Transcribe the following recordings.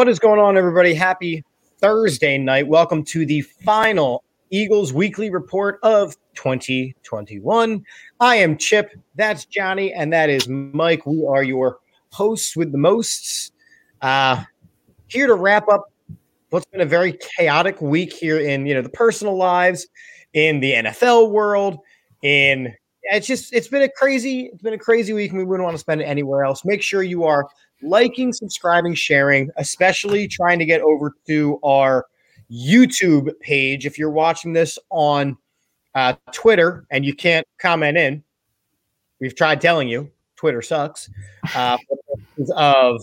What is going on, everybody? Happy Thursday night. Welcome to the final Eagles weekly report of 2021. I am Chip, that's Johnny, and that is Mike. We are your hosts with the mosts. Uh, here to wrap up what's been a very chaotic week here in you know the personal lives, in the NFL world, in it's just it's been a crazy it's been a crazy week and we wouldn't want to spend it anywhere else make sure you are liking subscribing sharing especially trying to get over to our youtube page if you're watching this on uh, twitter and you can't comment in we've tried telling you twitter sucks uh, of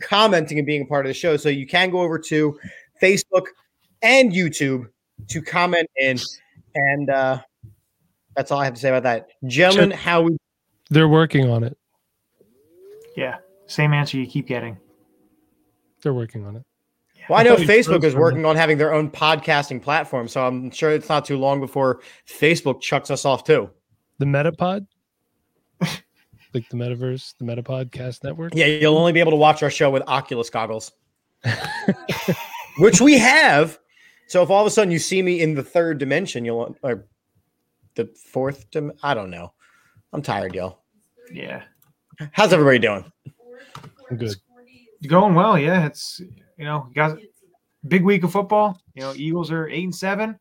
commenting and being a part of the show so you can go over to facebook and youtube to comment in and uh that's all I have to say about that. Gentlemen, how we they're working on it. Yeah. Same answer you keep getting. They're working on it. Well, I know Facebook is working on having their own podcasting platform, so I'm sure it's not too long before Facebook chucks us off too. The Metapod? like the metaverse, the Metapodcast network? Yeah, you'll only be able to watch our show with Oculus goggles. Which we have. So if all of a sudden you see me in the third dimension, you'll or the fourth. Dim- I don't know. I'm tired, y'all. Yeah. How's everybody doing? I'm good. Going well. Yeah. It's you know, guys, big week of football. You know, Eagles are eight and seven.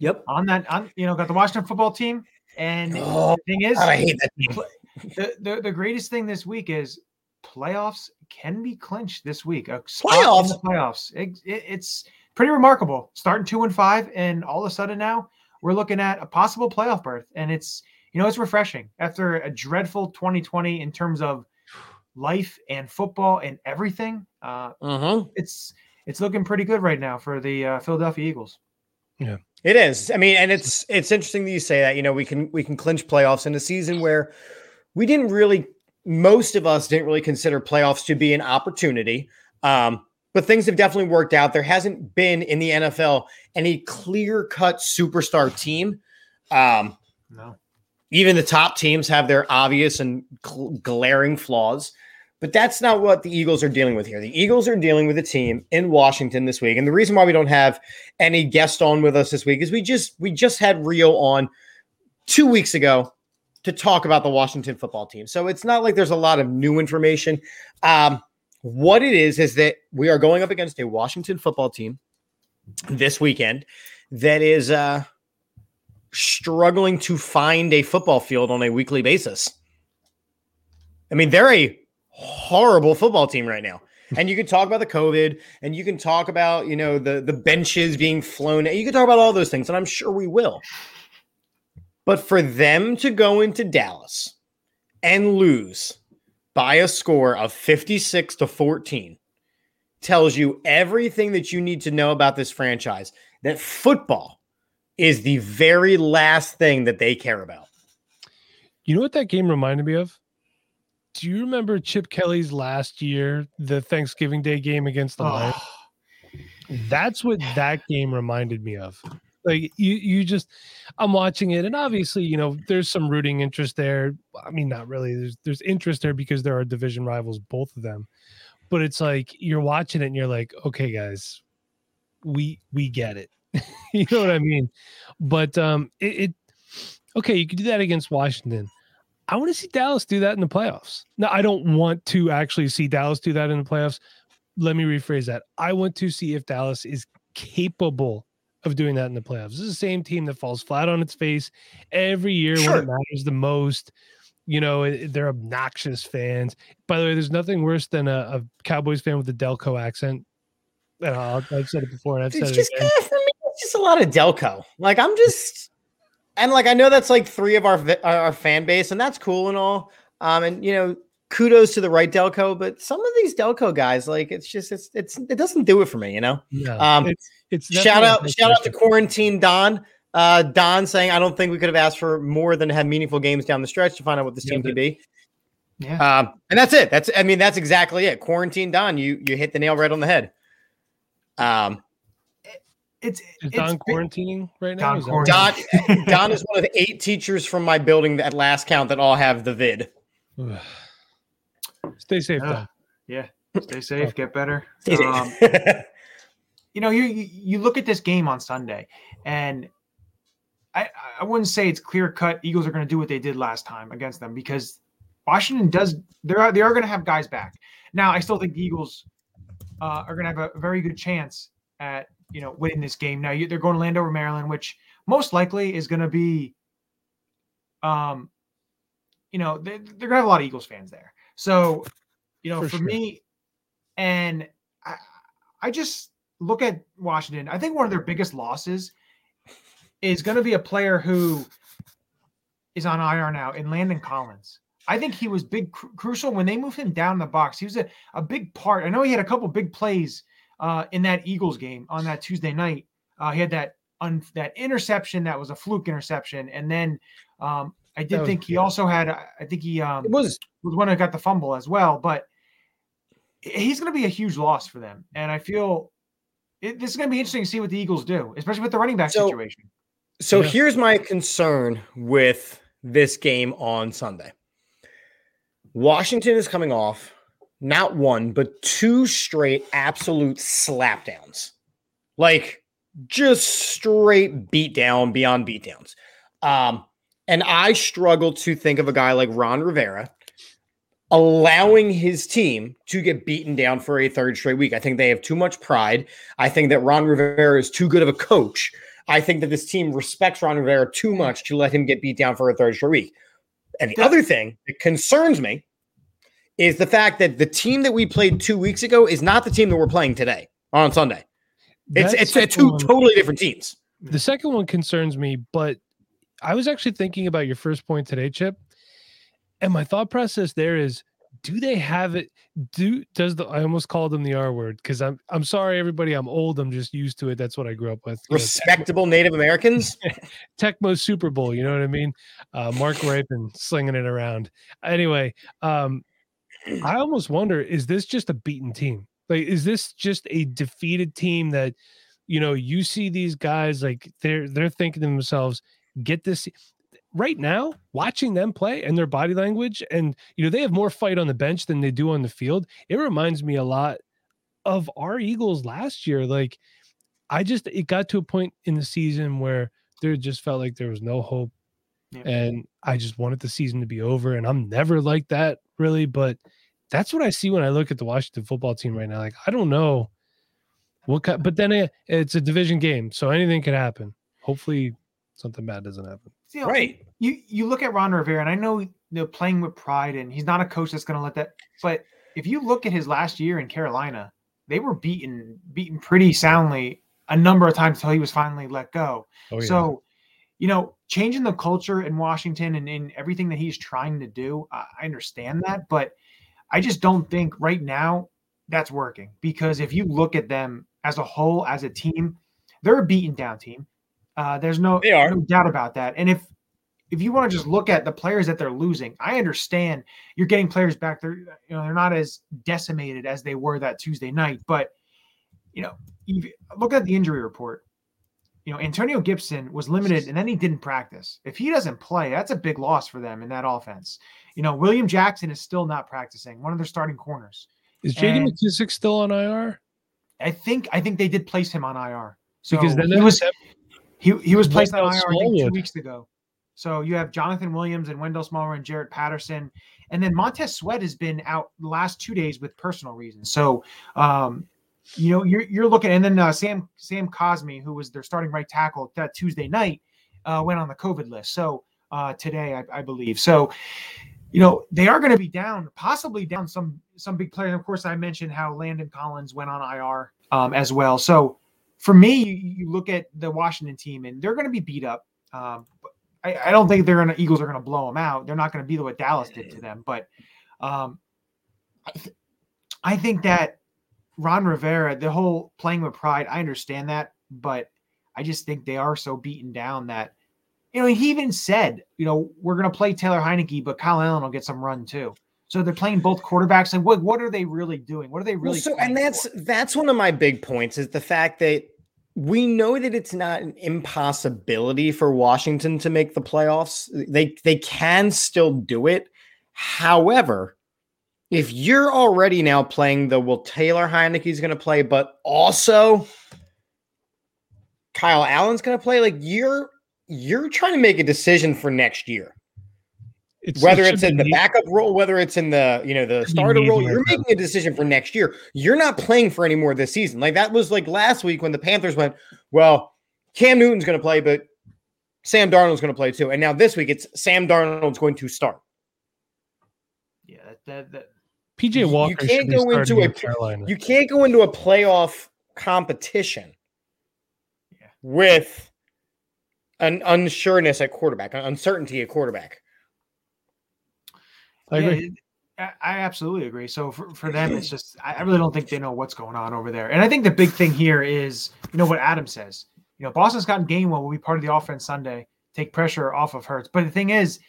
Yep. On that, on you know, got the Washington football team. And oh, the thing is, God, I hate that team. The, the, the greatest thing this week is playoffs can be clinched this week. A playoffs, playoffs. It, it, it's pretty remarkable. Starting two and five, and all of a sudden now we're looking at a possible playoff berth. And it's, you know, it's refreshing after a dreadful 2020 in terms of life and football and everything. Uh, mm-hmm. It's, it's looking pretty good right now for the uh, Philadelphia Eagles. Yeah. It is. I mean, and it's it's interesting that you say that. You know, we can we can clinch playoffs in a season where we didn't really most of us didn't really consider playoffs to be an opportunity. Um, but things have definitely worked out. There hasn't been in the NFL any clear cut superstar team. Um, no. Even the top teams have their obvious and cl- glaring flaws, but that's not what the Eagles are dealing with here. The Eagles are dealing with a team in Washington this week, and the reason why we don't have any guest on with us this week is we just we just had Rio on two weeks ago to talk about the Washington football team. So it's not like there's a lot of new information. Um, what it is is that we are going up against a Washington football team this weekend that is uh, struggling to find a football field on a weekly basis. I mean, they're a horrible football team right now. And you can talk about the COVID and you can talk about, you know, the the benches being flown. You can talk about all those things, and I'm sure we will. But for them to go into Dallas and lose by a score of 56 to 14 tells you everything that you need to know about this franchise that football is the very last thing that they care about. You know what that game reminded me of? Do you remember Chip Kelly's last year, the Thanksgiving Day game against the oh. Lions? That's what that game reminded me of. Like you you just i'm watching it and obviously you know there's some rooting interest there. I mean not really there's there's interest there because there are division rivals both of them. But it's like you're watching it and you're like okay guys we we get it. You know what i mean? But um it, it okay you could do that against washington i want to see dallas do that in the playoffs now i don't want to actually see dallas do that in the playoffs let me rephrase that i want to see if dallas is capable of doing that in the playoffs. This is the same team that falls flat on its face every year sure. when it matters the most. You know, they're obnoxious fans. By the way, there's nothing worse than a, a Cowboys fan with a Delco accent. Uh, I've said it before, and I've it's said just, it again. for me, it's just a lot of Delco. Like I'm just, and like I know that's like three of our our fan base, and that's cool and all. Um, and you know, kudos to the right Delco, but some of these Delco guys, like it's just it's it's it doesn't do it for me, you know. Yeah, um, it's, it's shout out shout out to quarantine Don. Uh, Don saying I don't think we could have asked for more than to have meaningful games down the stretch to find out what this yeah, team could be. Yeah, um, and that's it. That's I mean that's exactly it. Quarantine Don, you you hit the nail right on the head. Um, it's, is Don it's quarantining right now. Don, Don, Don is one of the eight teachers from my building at last count that all have the vid. Stay safe, uh, though. Yeah. Stay safe, get better. Um, you know, you, you you look at this game on Sunday, and I I wouldn't say it's clear cut. Eagles are going to do what they did last time against them because Washington does. They are they are going to have guys back. Now, I still think the Eagles uh, are going to have a very good chance at you know winning this game. Now you, they're going to Landover, Maryland, which most likely is going to be, um, you know, they, they're going to have a lot of Eagles fans there. So, you know, For for, sure. me, and I, I just look at Washington. I think one of their biggest losses is going to be a player who is on IR now in Landon Collins. I think he was big cru- crucial when they moved him down the box. He was a, a big part. I know he had a couple big plays uh, in that Eagles game on that Tuesday night. Uh, he had that un, that interception that was a fluke interception, and then um, I did think he also had. I think he um, it was was one that got the fumble as well. But he's going to be a huge loss for them, and I feel it, this is going to be interesting to see what the Eagles do, especially with the running back So- situation. So Yeah. here's my concern with this game on Sunday. Washington is coming off not one, but two straight absolute slapdowns. Like just straight beat down beyond beatdowns. Um, and I struggle to think of a guy like Ron Rivera allowing his team to get beaten down for a third straight week. I think they have too much pride. I think that Ron Rivera is too good of a coach. I think that this team respects Ron Rivera too much to let him get beat down for a third straight week. And the other thing that concerns me is the fact that the team that we played two weeks ago is not the team that we're playing today on Sunday. It's That it's two one- totally different teams. The second one concerns me, but I was actually thinking about your first point today, Chip. And my thought process there is do they have it? Do does the I almost called them the R word because I'm I'm sorry, everybody. I'm old. I'm just used to it. That's what I grew up with. You know, Respectable Native Americans. Tecmo Super Bowl. You know what I mean? Uh, Mark Rypien slinging it around. Anyway, um, I almost wonder: is this just a beaten team? Like, is this just a defeated team that you know you see these guys like they're they're thinking to themselves, get this. Right now, watching them play and their body language, and you know they have more fight on the bench than they do on the field. It reminds me a lot of our Eagles last year. Like, I just it got to a point in the season where there just felt like there was no hope. Yeah. And I just wanted the season to be over. And I'm never like that really, but that's what I see when I look at the Washington football team right now. Like, I don't know what kind, but then it, it's a division game, so anything could happen. Hopefully, something bad doesn't happen. You know, right. you you look at Ron Rivera, and I know you know playing with pride, and he's not a coach that's going to let that. But if you look at his last year in Carolina, they were beaten beaten pretty soundly a number of times until he was finally let go. Oh, yeah. So, you know, changing the culture in Washington and in everything that he's trying to do, I I understand that, but I just don't think right now that's working because if you look at them as a whole, as a team, they're a beaten down team. Uh, there's no, They are. no doubt about that. And if if you want to just look at the players that they're losing, I understand you're getting players back. They're you know they're not as decimated as they were that Tuesday night, but you know, you look at the injury report. You know, Antonio Gibson was limited and then he didn't practice. If he doesn't play, that's a big loss for them in that offense. You know, William Jackson is still not practicing, one of their starting corners. is JD and- McKissick still on IR? I think I think they did place him on IR. So Because then he was he, he was placed on IR two weeks ago. So you have Jonathan Williams and Wendell Smallwood and Jaret Patterson, and then Montez Sweat has been out the last two days with personal reasons. So um, you know you're you're looking, and then uh, Sam Sam Cosmi, who was their starting right tackle that Tuesday night, uh, went on the COVID list. So uh, today, I, I believe. So you know they are going to be down, possibly down some some big players. Of course, I mentioned how Landon Collins went on IR um, as well. So for me, you, you look at the Washington team, and they're going to be beat up. Um, I, I don't think they're going to Eagles are going to blow them out. They're not going to be what Dallas did to them. But um, I, th- I think that Ron Rivera, the whole playing with pride, I understand that, but I just think they are so beaten down that you know he even said, you know, we're going to play Taylor Heinicke, but Kyle Allen will get some run too. So they're playing both quarterbacks, and what what are they really doing? What are they Well, really? so playing and that's for? that's one of my big points is the fact that we know that it's not an impossibility for Washington to make the playoffs. They they can still do it. However, if you're already now playing the well, Taylor Heinicke's going to play, but also Kyle Allen's going to play, like you're you're trying to make a decision for next year. It's, whether it it's in the neat. backup role, whether it's in the you know the starter role, you're making a decision for next year. You're not playing for any more this season. Like that was like last week when the Panthers went, well, Cam Newton's going to play, but Sam Darnold's going to play too. And now this week it's Sam Darnold's going to start. Yeah, that, that PJ Walker. You can't go into a Carolina. you can't go into a playoff competition yeah. with an unsureness at quarterback, an uncertainty at quarterback. I agree. Yeah, I absolutely agree. So for, for them, it's just I really don't think they know what's going on over there. And I think the big thing here is you know what Adam says. You know, Boston Scott Gainwell will be part of the offense Sunday, take pressure off of Hurts. But the thing is,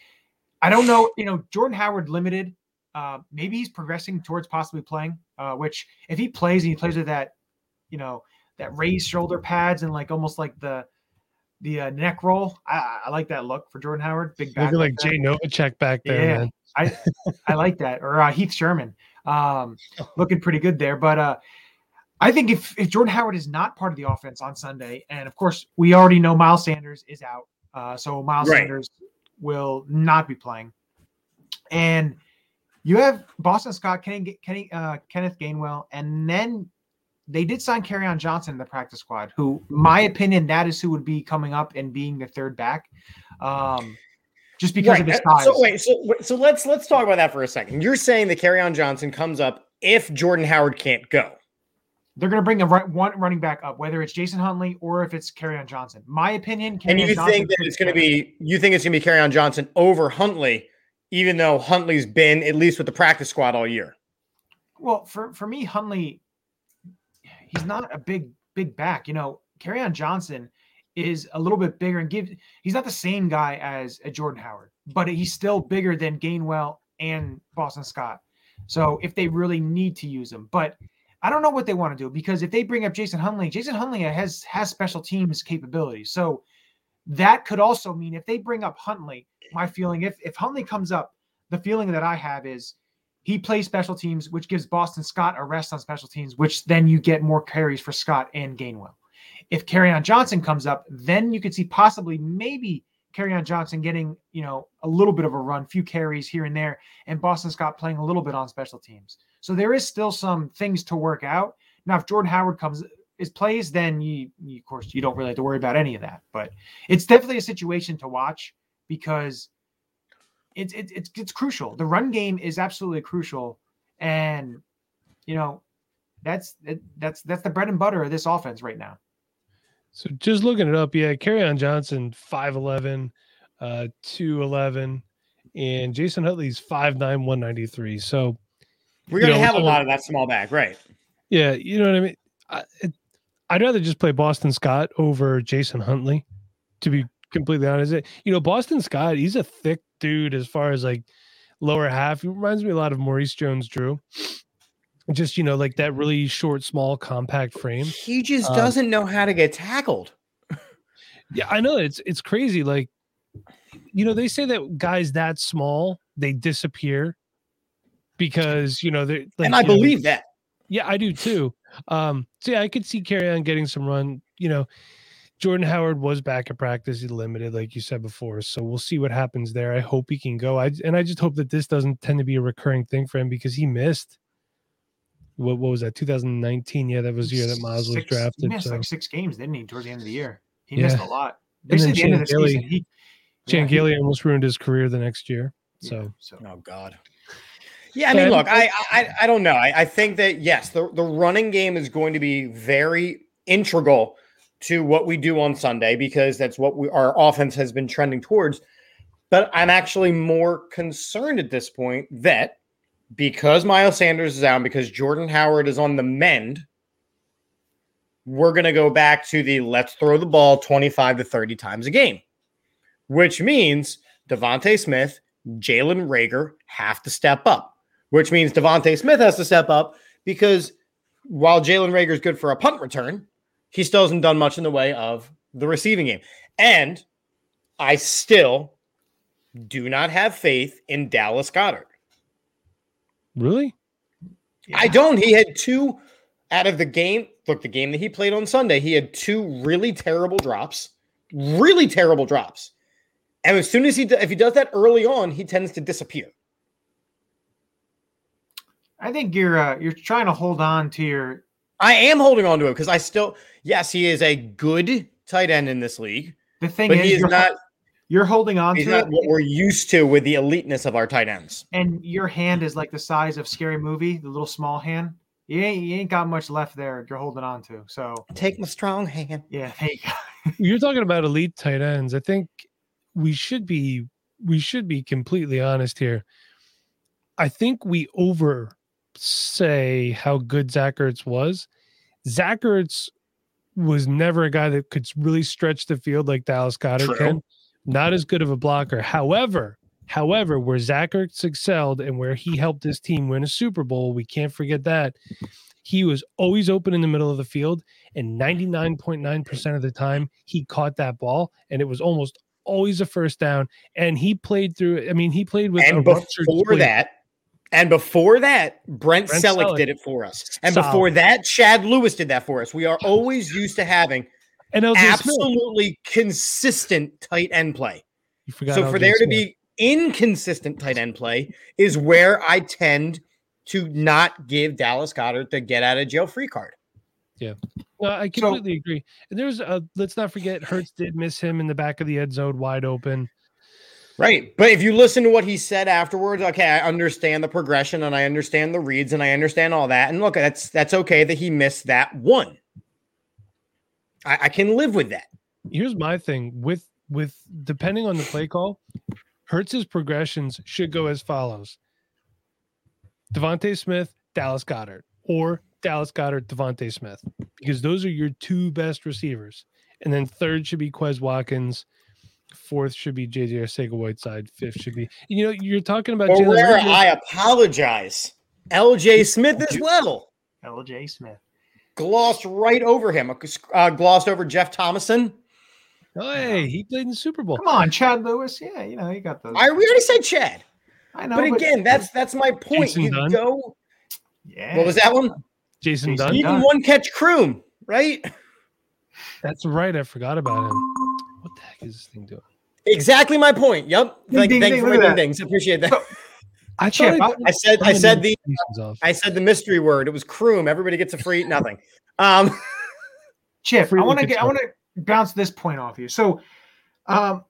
I don't know. You know, Jordan Howard limited. Uh, maybe he's progressing towards possibly playing. Uh, which if he plays and he plays with that, you know, that raised shoulder pads and like almost like the the uh, neck roll. I, I, like that look for Jordan Howard. Big back. Looking like Jay Novacek back there, yeah, man. I I like that. Or uh, Heath Sherman. Um, looking pretty good there. But uh, I think if if Jordan Howard is not part of the offense on Sunday, and of course we already know Miles Sanders is out, uh, so Miles right. Sanders will not be playing, and you have Boston Scott, Kenny, Kenny uh, Kenneth Gainwell, and then they did sign Kerryon Johnson in the practice squad, who, my opinion, that is who would be coming up and being the third back. Um, just because right. of his size. So wait, so so let's let's talk about that for a second. You're saying that Kerryon Johnson comes up if Jordan Howard can't go. They're going to bring a right, one running back up, whether it's Jason Huntley or if it's Kerryon Johnson. My opinion. and you Johnson think that it's going to be you think it's going to be Kerryon Johnson over Huntley, even though Huntley's been at least with the practice squad all year. Well, for for me, Huntley he's not a big big back. You know, Kerryon Johnson is a little bit bigger and give he's not the same guy as a Jordan Howard, but he's still bigger than Gainwell and Boston Scott. So if they really need to use him, but I don't know what they want to do because if they bring up Jason Huntley, Jason Huntley has has special teams capabilities. So that could also mean if they bring up Huntley, my feeling if if Huntley comes up, the feeling that I have is he plays special teams, which gives Boston Scott a rest on special teams, which then you get more carries for Scott and Gainwell. If Kerryon Johnson comes up, then you could see possibly maybe Kerryon Johnson getting, you know, a little bit of a run, few carries here and there, and Boston Scott playing a little bit on special teams. So there is still some things to work out. Now, if Jordan Howard comes is plays, then you, you of course you don't really have to worry about any of that. But it's definitely a situation to watch because it's it's it's, it's crucial. The run game is absolutely crucial, and you know that's that's that's the bread and butter of this offense right now. So just looking it up, yeah, Kerryon Johnson, 5'11, uh, 211, and Jason Huntley's 5'9, 193. So we're gonna know, have a lot of that small back, right? Yeah, you know what I mean. I, I'd rather just play Boston Scott over Jason Huntley, to be completely honest. You know, Boston Scott, he's a thick dude as far as like lower half. He reminds me a lot of Maurice Jones Drew. Just, you know, like that really short, small, compact frame. He just um, doesn't know how to get tackled. yeah, I know. It's it's crazy. Like, you know, they say that guys that small, they disappear because, you know, they're like, and I believe know, that. Yeah, I do too. Um, so yeah, I could see Kerryon getting some run, you know, Jordan Howard was back at practice. He limited, like you said before. So we'll see what happens there. I hope he can go. I and I just hope that this doesn't tend to be a recurring thing for him because he missed. What, what was that? 2019. Yeah, that was the year that Miles six, was drafted. He missed so. like six games, didn't he? Towards the end of the year, he yeah. missed a lot. Basically, the end of the Gilly, season, he, Chan yeah, almost ruined his career the next year. So, yeah, so. oh god. Yeah, I mean, look, I, I I don't know. I, I think that yes, the, the running game is going to be very integral to what we do on Sunday because that's what we, our offense has been trending towards. But I'm actually more concerned at this point that because Miles Sanders is out, because Jordan Howard is on the mend, we're going to go back to the let's throw the ball 25 to 30 times a game, which means DeVonta Smith, Jalen Reagor have to step up, which means DeVonta Smith has to step up because while Jalen Reagor is good for a punt return, he still hasn't done much in the way of the receiving game. And I still do not have faith in Dallas Goedert. Really? Yeah. I don't. He had two out of the game. Look, the game that he played on Sunday, he had two really terrible drops, really terrible drops. And as soon as he, if he does that early on, he tends to disappear. I think you're uh, you're trying to hold on to your. I am holding on to him because I still, yes, he is a good tight end in this league. The thing is, he is not. You're holding on he's to not it. what we're used to with the eliteness of our tight ends. And your hand is like the size of Scary Movie, the little small hand. You ain't, you ain't got much left there. You're holding on to. So take my strong hand. Yeah, hey. You're talking about elite tight ends. I think we should be we should be completely honest here. I think we over say how good Zach Ertz was. Zach Ertz was never a guy that could really stretch the field like Dallas Goedert True. can. Not as good of a blocker. However, however, where Zach Ertz excelled and where he helped his team win a Super Bowl, we can't forget that. He was always open in the middle of the field, and 99.9% of the time, he caught that ball, and it was almost always a first down. And he played through, I mean, he played with and before that, and before that, Brent, Brent Celek, Celek, did it for us. And Solid. before that, Chad Lewis did that for us. We are always used to having and absolutely Smith. consistent tight end play. so LJ for there Smith. to be inconsistent tight end play is where I tend to not give Dallas Goedert the get out of jail free card. Yeah. No, I completely so, agree. And there's a let's not forget Hurts did miss him in the back of the end zone wide open. Right. But if you listen to what he said afterwards, okay, I understand the progression and I understand the reads and I understand all that. And look, that's that's okay that he missed that one. I, I can live with that. Here's my thing with with depending on the play call, Hurts's progressions should go as follows. DeVonta Smith, Dallas Goedert, or Dallas Goedert, DeVonta Smith, because those are your two best receivers. And then third should be Quez Watkins, Fourth should be JJ Arcega Whiteside. Fifth should be you know you're talking about. Or where I apologize, L.J. Smith as well. L.J. Smith glossed right over him. Uh, glossed over Jeff Thomason. Oh, hey, he played in the Super Bowl. Come on, Chad Lewis. Yeah, you know he got those. I we already said Chad. I know, but, but again, that's that's my point. Jason you Dunn. go. Yeah. What was that one? Jason, Jason Dunn. Even one catch Croom, right? That's right. I forgot about him. What the heck is this thing doing? Exactly my point. Yep. Ding, like, ding, thanks ding, for the things. Appreciate that. I, Chip, I, I, said I said the I said the mystery word. It was croom. Everybody gets a free nothing. Um Chip, I want to get I want to bounce this point off you. So um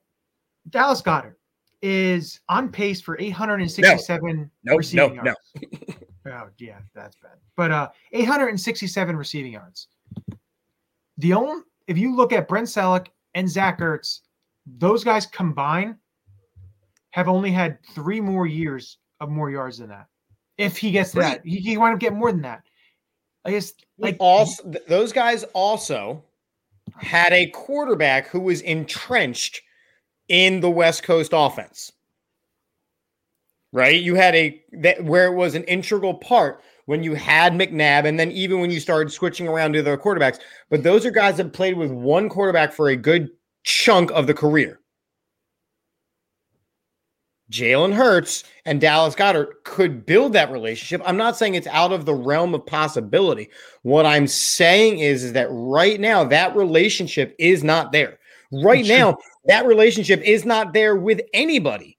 Dallas Goedert is on pace for 867 no. Nope, receiving no, yards. No. oh yeah, that's bad. But uh 867 receiving yards. The only if you look at Brent Celek and Zach Ertz, those guys combined have only had three more years of more yards than that. If he gets that, he, he wind up getting more than that. I guess like also those guys also had a quarterback who was entrenched in the West Coast offense. Right? You had a that where it was an integral part when you had McNabb, and then even when you started switching around to the quarterbacks. But those are guys that played with one quarterback for a good chunk of the career. Jalen Hurts and Dallas Goedert could build that relationship. I'm not saying it's out of the realm of possibility. What I'm saying is, is that right now, that relationship is not there. Right now, that relationship is not there with anybody.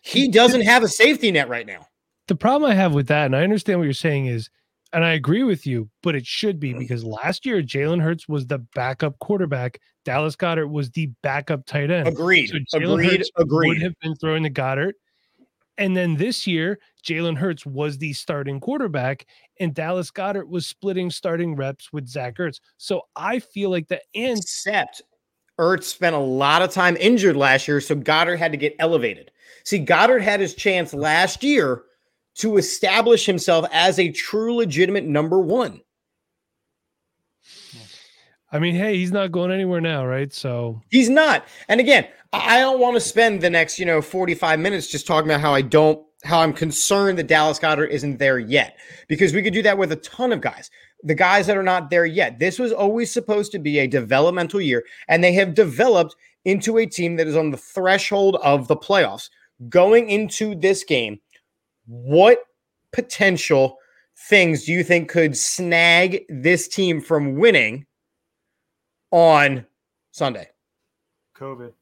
He doesn't have a safety net right now the problem I have with that, and I understand what you're saying, is, and I agree with you, but it should be mm. because last year Jalen Hurts was the backup quarterback. Dallas Goedert was the backup tight end. Agreed. So agreed. Hurts agreed. Would have been throwing to Goedert. And then this year, Jalen Hurts was the starting quarterback, and Dallas Goedert was splitting starting reps with Zach Ertz. So I feel like the and except Ertz spent a lot of time injured last year, so Goedert had to get elevated. See, Goedert had his chance last year to establish himself as a true legitimate number one. I mean, hey, he's not going anywhere now, right? So he's not. And again, I don't want to spend the next, you know, 45 minutes just talking about how I don't, how I'm concerned that Dallas Goedert isn't there yet, because we could do that with a ton of guys. The guys that are not there yet. This was always supposed to be a developmental year, and they have developed into a team that is on the threshold of the playoffs. Going into this game, what potential things do you think could snag this team from winning on Sunday? COVID.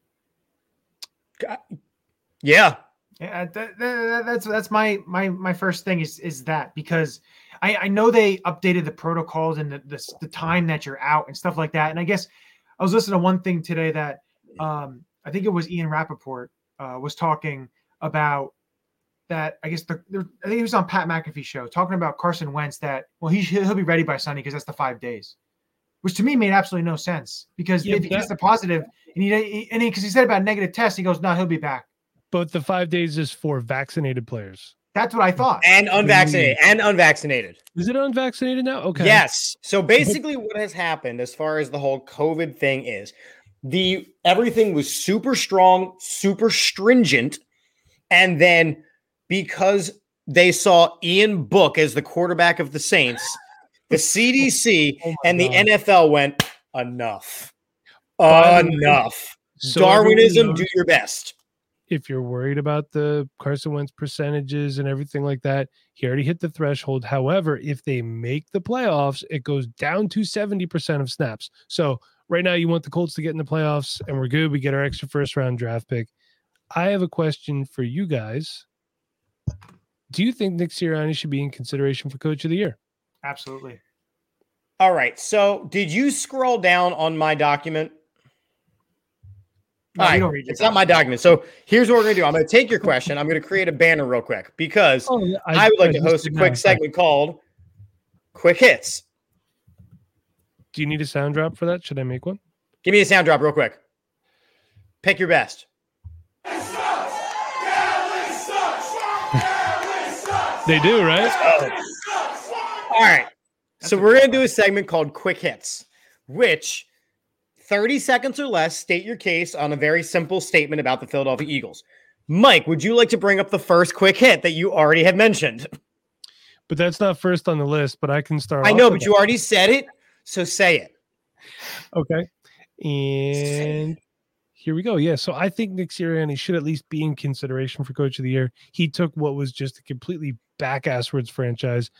Yeah. Yeah, that, that, that's that's my my my first thing is is that because I, I know they updated the protocols and the, the the time that you're out and stuff like that. And I guess I was listening to one thing today that um, I think it was Ian Rapoport uh, was talking about that. I guess the, the I think he was on Pat McAfee show talking about Carson Wentz that well he he'll be ready by Sunday because that's the five days, which to me made absolutely no sense because Yeah, if he but gets the positive and he and he because he said about negative test he goes no he'll be back. But the five days is for vaccinated players. That's what I thought. And unvaccinated and unvaccinated. Is it unvaccinated now? Okay. Yes. So basically, what has happened as far as the whole COVID thing is the everything was super strong, super stringent, and then because they saw Ian Book as the quarterback of the Saints, the CDC Oh and the God. NFL went enough, By the way, enough. So Darwinism, do your best. if you're worried about the Carson Wentz percentages and everything like that, he already hit the threshold. However, if they make the playoffs, it goes down to 70% of snaps. So right now you want the Colts to get in the playoffs and we're good. We get our extra first round draft pick. I have a question for you guys. Do you think Nick Sirianni should be in consideration for coach of the year? Absolutely. All right. So, did you scroll down on my document? No, All right, don't read your It's not my document. So here's what we're gonna do. I'm gonna take your question. I'm gonna create a banner real quick because Oh, yeah, I, would like to host a quick that. segment called Quick Hits. Do you need a sound drop for that? Should I make one? Give me a sound drop real quick. Pick your best. They do, right? All right. So we're gonna do a segment called Quick Hits, which 30 seconds or less state your case on a very simple statement about the Philadelphia Eagles. Mike, would you like to bring up the first quick hit that you already have mentioned? But that's not first on the list, but I can start. I know, with but you already said it, so say it. Okay. And here we go. Yeah. So I think Nick Sirianni should at least be in consideration for coach of the year. He took what was just a completely back asswards franchise.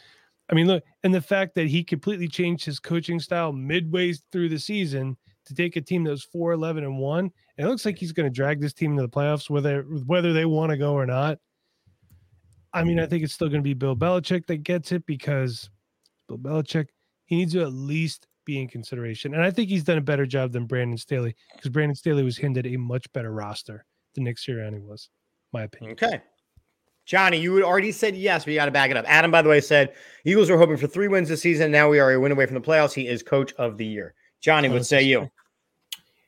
I mean, look, and the fact that he completely changed his coaching style midway through the season to take a team that was 4 11 and 1. And it looks like he's going to drag this team into the playoffs, whether whether they want to go or not. I mean, I think it's still going to be Bill Belichick that gets it because Bill Belichick, he needs to at least be in consideration. And I think he's done a better job than Brandon Staley because Brandon Staley was handed a much better roster than Nick Sirianni was, my opinion. Okay. Johnny, you had already said yes, but you got to back it up. Adam, by the way, said Eagles are hoping for three wins this season. Now we are a win away from the playoffs. He is coach of the year. Johnny, Oh, what say you?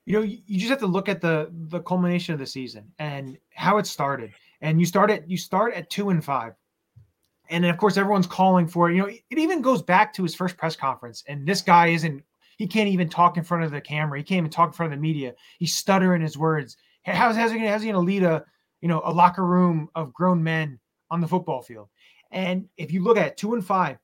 you know you you just have to look at the the culmination of the season and how it started and you start at you start at two and five and of course everyone's calling for it you know it even goes back to his first press conference. And this guy isn't he can't even talk in front of the camera. He can't even talk in front of the media. He's stuttering his words. How's, how's he he gonna lead a you know a locker room of grown men on the football field? And if you look at it, two and five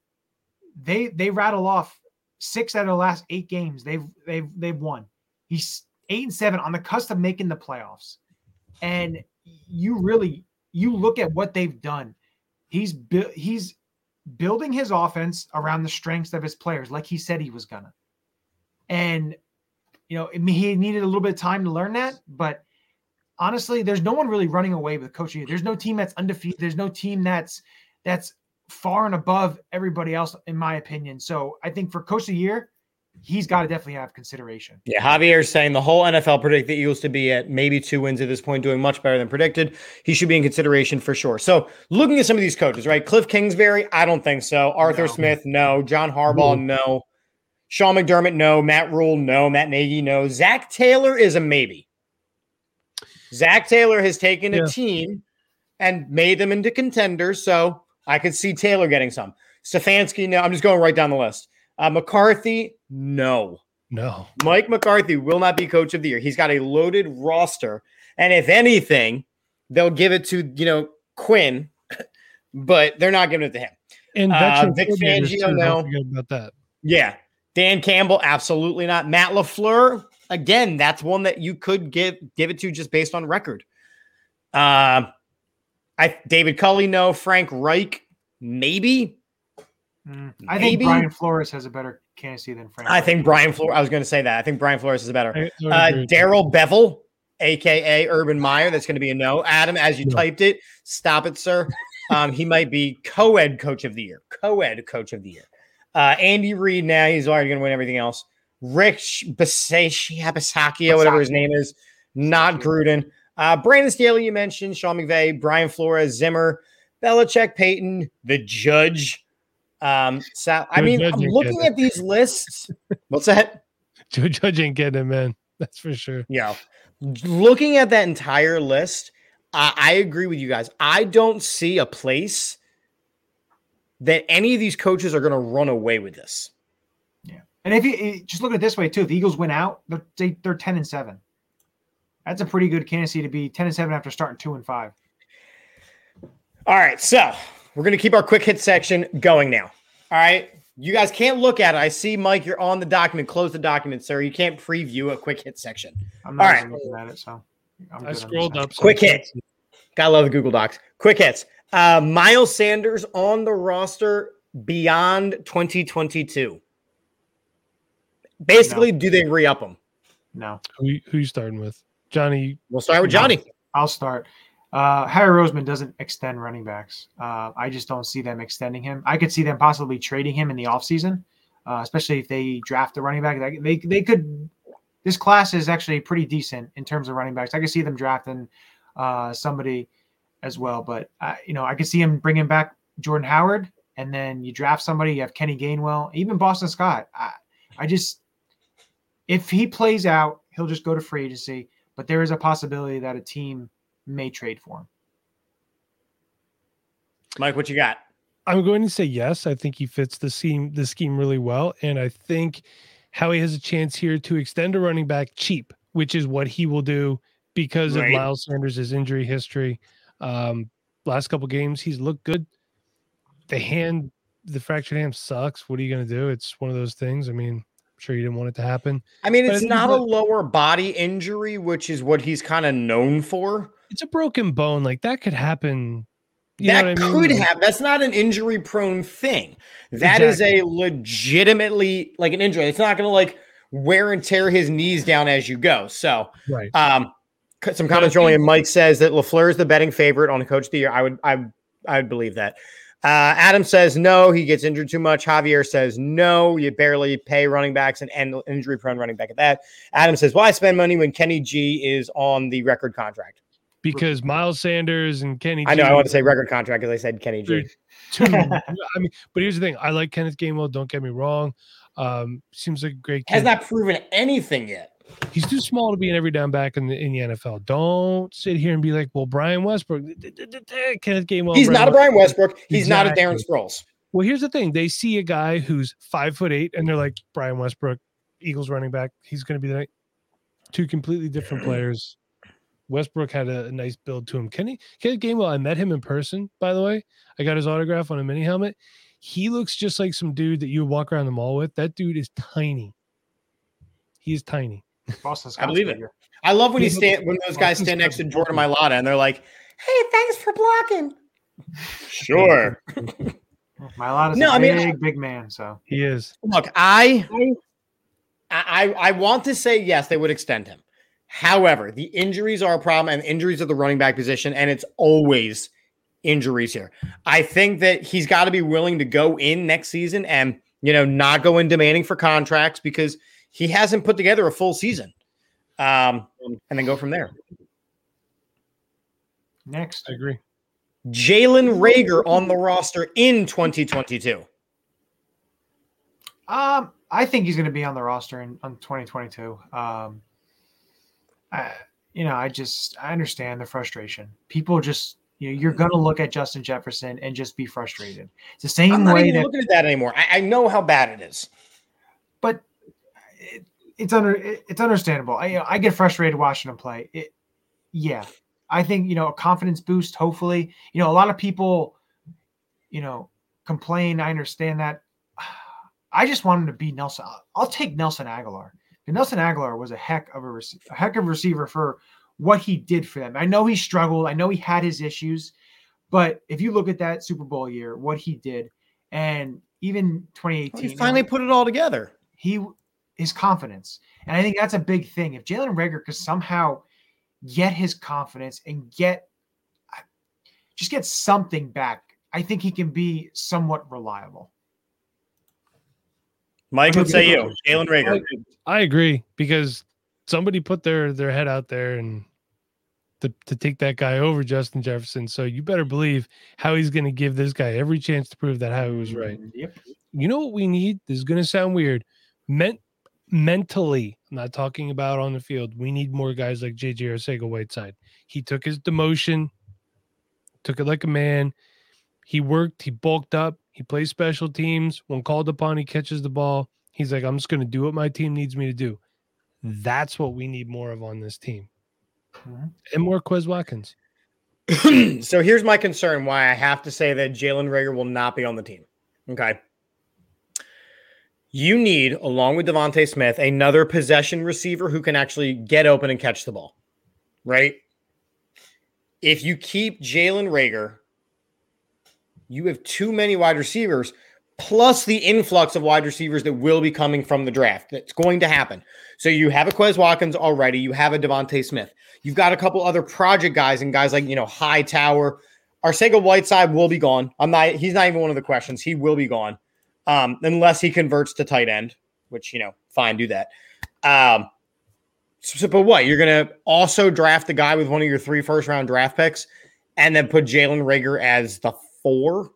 they they rattle off six out of the last eight games they've they've they've won. He's eight and seven on the cusp of making the playoffs. And you really you look at what they've done. He's bu- he's building his offense around the strengths of his players, like he said he was gonna. And you know, he needed a little bit of time to learn that, but honestly, there's no one really running away with coaching. There's no team that's undefeated. There's no team that's that's far and above everybody else, in my opinion. So I think for coach of the year, he's got to definitely have consideration. Yeah, Javier is saying the whole NFL predict the Eagles to be at maybe two wins at this point, doing much better than predicted. He should be in consideration for sure. So, looking at some of these coaches, right? Cliff Kingsbury, I don't think so. Arthur No. Smith, no. John Harbaugh, no. Sean McDermott, no. Matt Rhule, no. Matt Nagy, no. Zac Taylor is a maybe. Zac Taylor has taken Yeah. a team and made them into contenders. So I could see Taylor getting some. Stefanski, no. I'm just going right down the list. Uh, McCarthy, no. No. Mike McCarthy will not be coach of the year. He's got a loaded roster. And if anything, they'll give it to, you know, Quinn, but they're not giving it to him. And Uh, Vic Fangio, no. about that. Yeah. Dan Campbell, absolutely not. Matt LaFleur, again, that's one that you could give give it to just based on record. Uh, I David Culley, no. Frank Reich, maybe. Mm, I think Maybe. Brian Flores has a better candidacy than Frank. I think Brian Flores. I was going to say that. I think Brian Flores is better. I- I would Uh, agree with that. Darrell Bevell, aka Urban Meyer. That's going to be a no. Adam, as you No. typed it, stop it, sir. Um, he might be co-ed coach of the year. Co-ed coach of the year. Uh, Andy Reid. Now he's already going to win everything else. Rich Bisaccia, Bisaccia, whatever his name is, not Gruden. Uh, Brandon Staley, you mentioned Sean McVay, Brian Flores, Zimmer, Belichick, Payton, the Judge. Um, Sal. I The mean, Judge I'm looking at these lists. What's that? Joe Judge ain't getting it, man. That's for sure. Yeah. Looking at that entire list, I, I agree with you guys. I don't see a place that any of these coaches are going to run away with this. Yeah, and if you eh, just look at it this way too, if the Eagles win out, they're they, they're ten and seven. That's a pretty good candidacy to be ten and seven after starting two and five. All right. So we're going to keep our quick hit section going now. All right. You guys can't look at it. I see, Mike, you're on the document. Close the document, sir. You can't preview a quick hit section. I'm not All even looking at it, so I'm I scrolled up. so Quick I hit. Gotta love the Google Docs. Quick hits. Uh, Miles Sanders on the roster beyond 2022. Basically, do they re up him? No, Who, you- who you starting with? Johnny, We'll start with Johnny. I'll start. Uh, Howie Roseman doesn't extend running backs. Uh, I just don't see them extending him. I could see them possibly trading him in the offseason, uh, especially if they draft a running back. They, they, could. This class is actually pretty decent in terms of running backs. I could see them drafting uh, somebody as well, but you know I could see him bringing back Jordan Howard, and then you draft somebody. You have Kenny Gainwell, even Boston Scott. I, I just if he plays out, he'll just go to free agency. But there is a possibility that a team may trade for him. Mike, what you got? I'm going to say yes. I think he fits the scheme the scheme really well, and I think Howie has a chance here to extend a running back cheap, which is what he will do because Right. of Miles Sanders' injury history. Um, last couple games, he's looked good. The hand, the fractured hand sucks. What are you going to do? It's one of those things. I mean, I'm sure you didn't want it to happen. I mean, But it's not a lower body injury, which is what he's kind of known for. It's a broken bone. Like that could happen. That know I mean? could have. That's not an injury prone thing. That is a legitimately like an injury. It's not going to like wear and tear his knees down as you go. So, Right. um, some comments in. Mike says that Lafleur is the betting favorite on Coach of the Year. I would, I, I would believe that. Uh, Adam says no. He gets injured too much. Javier says no. You barely pay running backs and, and injury prone running back at that. Adam says why spend money when Kenny G is on the record contract? Because Miles Sanders and Kenny. I know. I G want to say record contract because I said Kenny G. Two. I mean, but here's the thing: I like Kenneth Gainwell. Don't get me wrong. Um, seems like a great Has not proven anything yet. He's too small to be an every down back in the in the NFL. Don't sit here and be like, "Well, Brian Westbrook, Kenneth Gainwell." He's not a Brian Westbrook. He's not a Darren Sproles. Well, here's the thing: they see a guy who's five foot eight, and they're like, "Brian Westbrook, Eagles running back. He's going to be the two completely different players." Westbrook had a, a nice build to him. Kenny Kenneth Gainwell, I met him in person, by the way. I got his autograph on a mini helmet. He looks just like some dude that you would walk around the mall with. That dude is tiny. He is tiny. Boston I believe it. I love when he He's- stand when those guys stand next to got- Jordan Mailata and they're like, "Hey, thanks for blocking." Sure. Mailata's No, a I mean, big, big man. So He is. Look, I, I, I want to say yes, they would extend him. However, the injuries are a problem, and injuries at the running back position, and it's always injuries here. I think that he's got to be willing to go in next season and you know not go in demanding for contracts because he hasn't put together a full season, um, and then go from there. next, I agree. Jalen Reagor on the roster in 2022. um, I think he's going to be on the roster in on 2022. Um, I, you know, I just I understand the frustration. People just you know, you're going to look at Justin Jefferson and just be frustrated. It's the same I'm not way even that looking at that anymore. I, I know how bad it is. It's under it's understandable. I you know, I get frustrated watching him play. It, yeah, I think you know a confidence boost. Hopefully, you know a lot of people, you know, complain. I understand that. I just want him to be Nelson. I'll- I'll take Nelson Agholor. And Nelson Agholor was a heck of a, rece- a heck of a receiver for what he did for them. I know he struggled. I know he had his issues, But if you look at that Super Bowl year, what he did, and even 2018, He you know, finally put it all together. he his confidence, and I think that's a big thing. If Jalen Reagor could somehow get his confidence and get just get something back, I think he can be somewhat reliable. Mike would say you, Jalen Reagor. I agree because somebody put their their head out there and to, to take that guy over Justin Jefferson. So you better believe how he's going to give this guy every chance to prove that how he was right. Mm-hmm. Yep. You know what we need? This is going to sound weird. Ment- mentally, I'm not talking about on the field. We need more guys like JJ Arcega Whiteside. He took his demotion, took it like a man. He worked, he bulked up, he plays special teams. When called upon, he catches the ball. He's like, I'm just going to do what my team needs me to do. That's what we need more of on this team. Mhm. And more Quez Watkins. so here's my concern why I have to say that Jalen Reagor will not be on the team. Okay. You need, along with DeVonta Smith, another possession receiver who can actually get open and catch the ball. Right? If you keep Jalen Reagor, you have too many wide receivers, plus the influx of wide receivers that will be coming from the draft. That's going to happen. So you have a Quez Watkins already. You have a DeVonta Smith. You've got a couple other project guys and guys like, you know, Hightower. Arcega Whiteside will be gone. I'm not, he's not even one of the questions. He will be gone. Um, unless he converts to tight end, which, you know, fine, do that. Um, so, but what? You're going to also draft the guy with one of your three first round draft picks and then put Jalen Reagor as the four,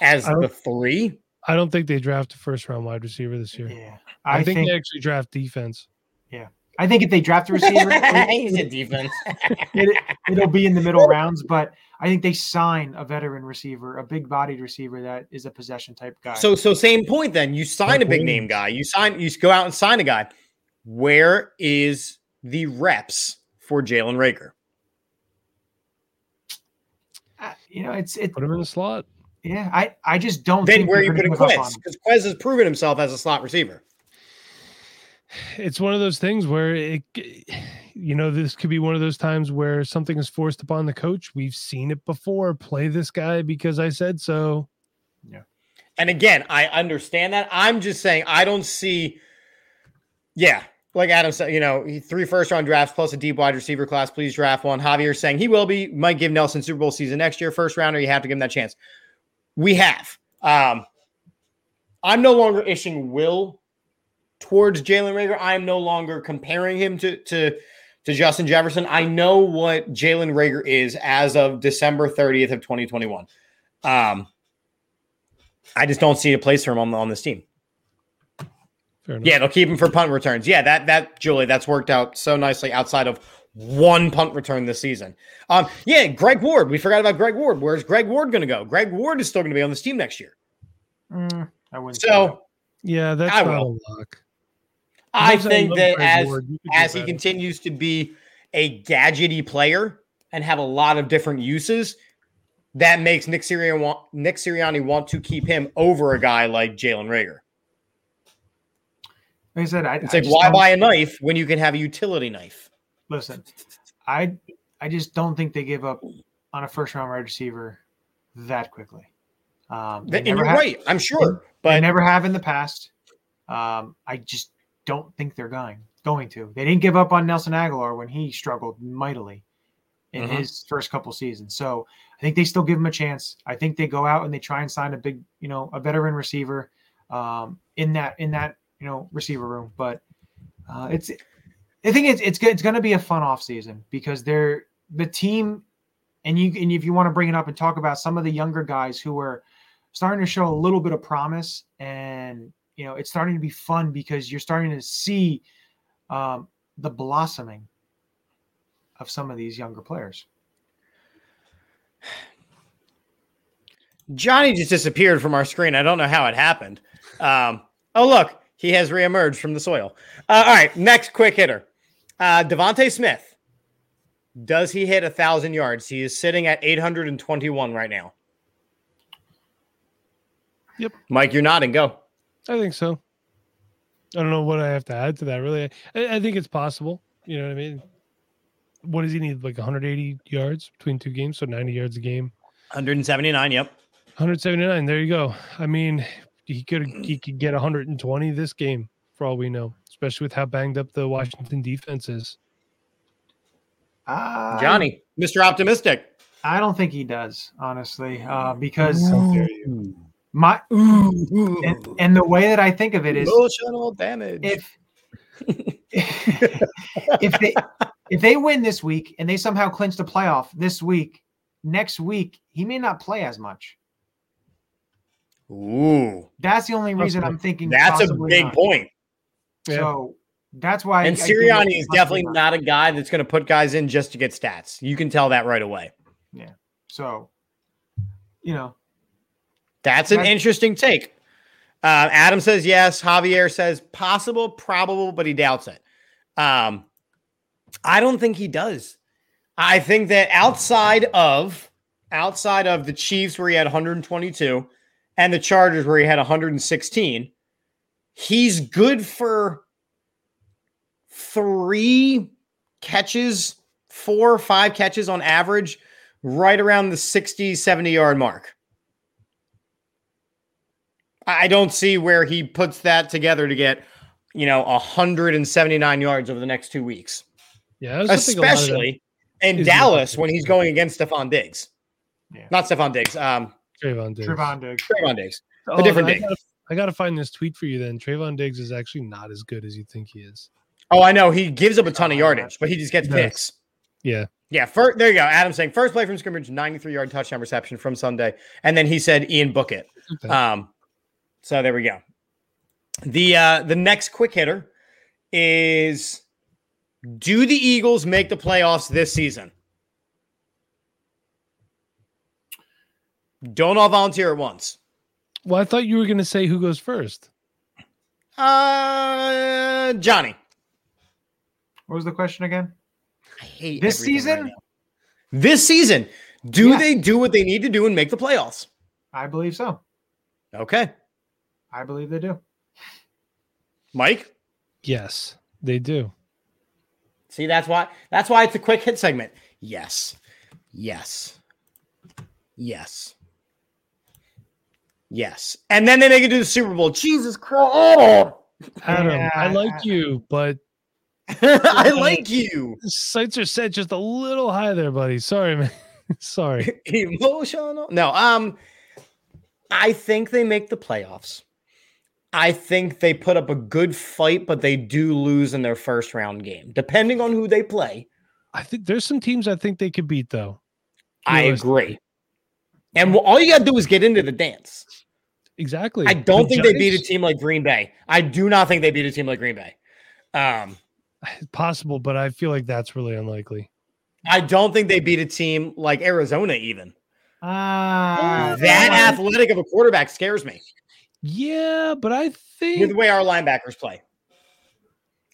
as the three? I don't think they draft a first round wide receiver this year. Yeah. I, I, think, think, they actually draft defense. I think if they draft a receiver, he's a it, defense. it, will be in the middle rounds. But I think they sign a veteran receiver, a big bodied receiver that is a possession type guy. So so same point then. You sign a big name guy. You sign you go out and sign a guy. Where is the reps for Jalen Reagor? Uh, you know, it's it. Put him in the slot. Yeah, I I just don't. Then think where are you gonna putting give Quez? Because Quez has proven himself as a slot receiver. It's one of those things where it, you know, this could be one of those times where something is forced upon the coach. We've seen it before. Play this guy because I said so. Yeah. And again, I understand that. I'm just saying I don't see. Yeah, like Adam said, you know, three first round drafts plus a deep wide receiver class. Please draft one. Javier saying he will be. Might give Nelson Super Bowl season next year. First rounder, you have to give him that chance. We have. Um, I'm no longer issuing will towards Jalen Reagor. I am no longer comparing him to to to Justin Jefferson. I know what Jalen Reagor is as of December 30th of 2021. Um, I just don't see a place for him on, on this team. Fair. Yeah, they'll keep him for punt returns. Yeah, that that Julie, that's worked out so nicely outside of one punt return this season. Um, yeah, Greg Ward. We forgot about Greg Ward. Where's Greg Ward going to go? Greg Ward is still going to be on this team next year. Mm, I wouldn't. So Yeah, that's I not will. a lock. I As much as think that as Ward, you could do as he better. continues to be a gadgety player and have a lot of different uses, that makes Nick Sirianni want Nick Sirianni want to keep him over a guy like Jalen Reagor. like I said, I, It's I like why buy a knife when you can have a utility knife? Listen, I I just don't think they give up on a first round wide receiver that quickly. Um, they and you're have- right, I'm sure, They but never have in the past. Um, I just don't think they're going going to. They didn't give up on Nelson Agholor when he struggled mightily in Mhm. his first couple seasons. So I think they still give him a chance. I think they go out and they try and sign a big, you know, a veteran receiver um, in that in that you know receiver room. But uh, it's I think it's it's good. It's going to be a fun off season because they're the team, and you and if you want to bring it up and talk about some of the younger guys who are starting to show a little bit of promise, and you know it's starting to be fun because you're starting to see um, the blossoming of some of these younger players. Johnny just disappeared from our screen. I don't know how it happened. Um, oh, look, he has reemerged from the soil. Uh, all right, next quick hitter. Uh, DeVonta Smith. Does he hit a thousand yards? He is sitting at 821 right now. Yep. Mike, you're nodding. Go. I think so. I don't know what I have to add to that. Really, I, I think it's possible. You know what I mean? What does he need? Like 180 yards between two games, so 90 yards a game. 179. Yep. 179. There you go. I mean, he could he could get 120 this game for all we know, especially with how banged up the Washington defense is. Uh, Johnny, Mr. Optimistic. I don't think he does, honestly, uh, because How dare you. my and, and the way that I think of it is Emotional damage. if if they if they win this week and they somehow clinch the playoff this week, next week he may not play as much. Ooh, That's the only reason Okay. I'm thinking. that's a big not. point. Yeah. So that's why. And I Sirianni it's is possibly definitely not a guy that's going to put guys in just to get stats. You can tell that right away. Yeah. So, you know, That's an interesting take. Uh, Adam says yes. Javier says possible, probable, but he doubts it. Um, I don't think he does. I think that outside of outside of the Chiefs where he had 122 and the Chargers where he had 116, he's good for three catches, four or five catches on average, right around the 60, 70 yard mark. I don't see where he puts that together to get, you know, 179 yards over the next two weeks, Yeah, I also think a lot of that- especially in Dallas when he's going against Stefon Diggs. Yeah. Not Stefon Diggs, um, Trevon Diggs. Trevon Diggs. Trevon Diggs. Oh, different I Diggs. gotta, I gotta find this tweet for you then. Trevon Diggs is actually not as good as you think he is. Oh, I know he gives up a ton of Oh, yardage, but he just gets picks. Yeah. Yeah, first, there you go. Adam saying first play from scrimmage, 93 yard touchdown reception from Sunday, and then he said Ian book it. Okay. Um, so there we go. The uh, the next quick hitter is: Do the Eagles make the playoffs this season? Don't all volunteer at once. Well, I thought you were gonna say who goes first. Uh, Johnny. What was the question again? I hate This season? right this season, do Yeah. they do what they need to do and make the playoffs? I believe so. Okay, I believe they do. Mike. Yes, they do. See, that's why that's why it's a quick hit segment. Yes. Yes. Yes. Yes. And then they make it to the Super Bowl. Jesus Christ. Oh! Adam, Yeah, I I- like you, but I like you. sights are set just a little high there, buddy. Sorry, man. Sorry. Emotional. No, um, I think they make the playoffs. I think they put up a good fight, but they do lose in their first round game, depending on who they play. I think there's some teams I think they could beat though. I agree. And all you got to do is get into the dance. Exactly. I don't The think they beat a team like Green Bay. I do not think they beat a team like Green Bay. Um, possible, but I feel like that's really unlikely. I don't think they beat a team like Arizona, even. Ah, That athletic of a quarterback scares me Yeah, but I with think the way our linebackers play.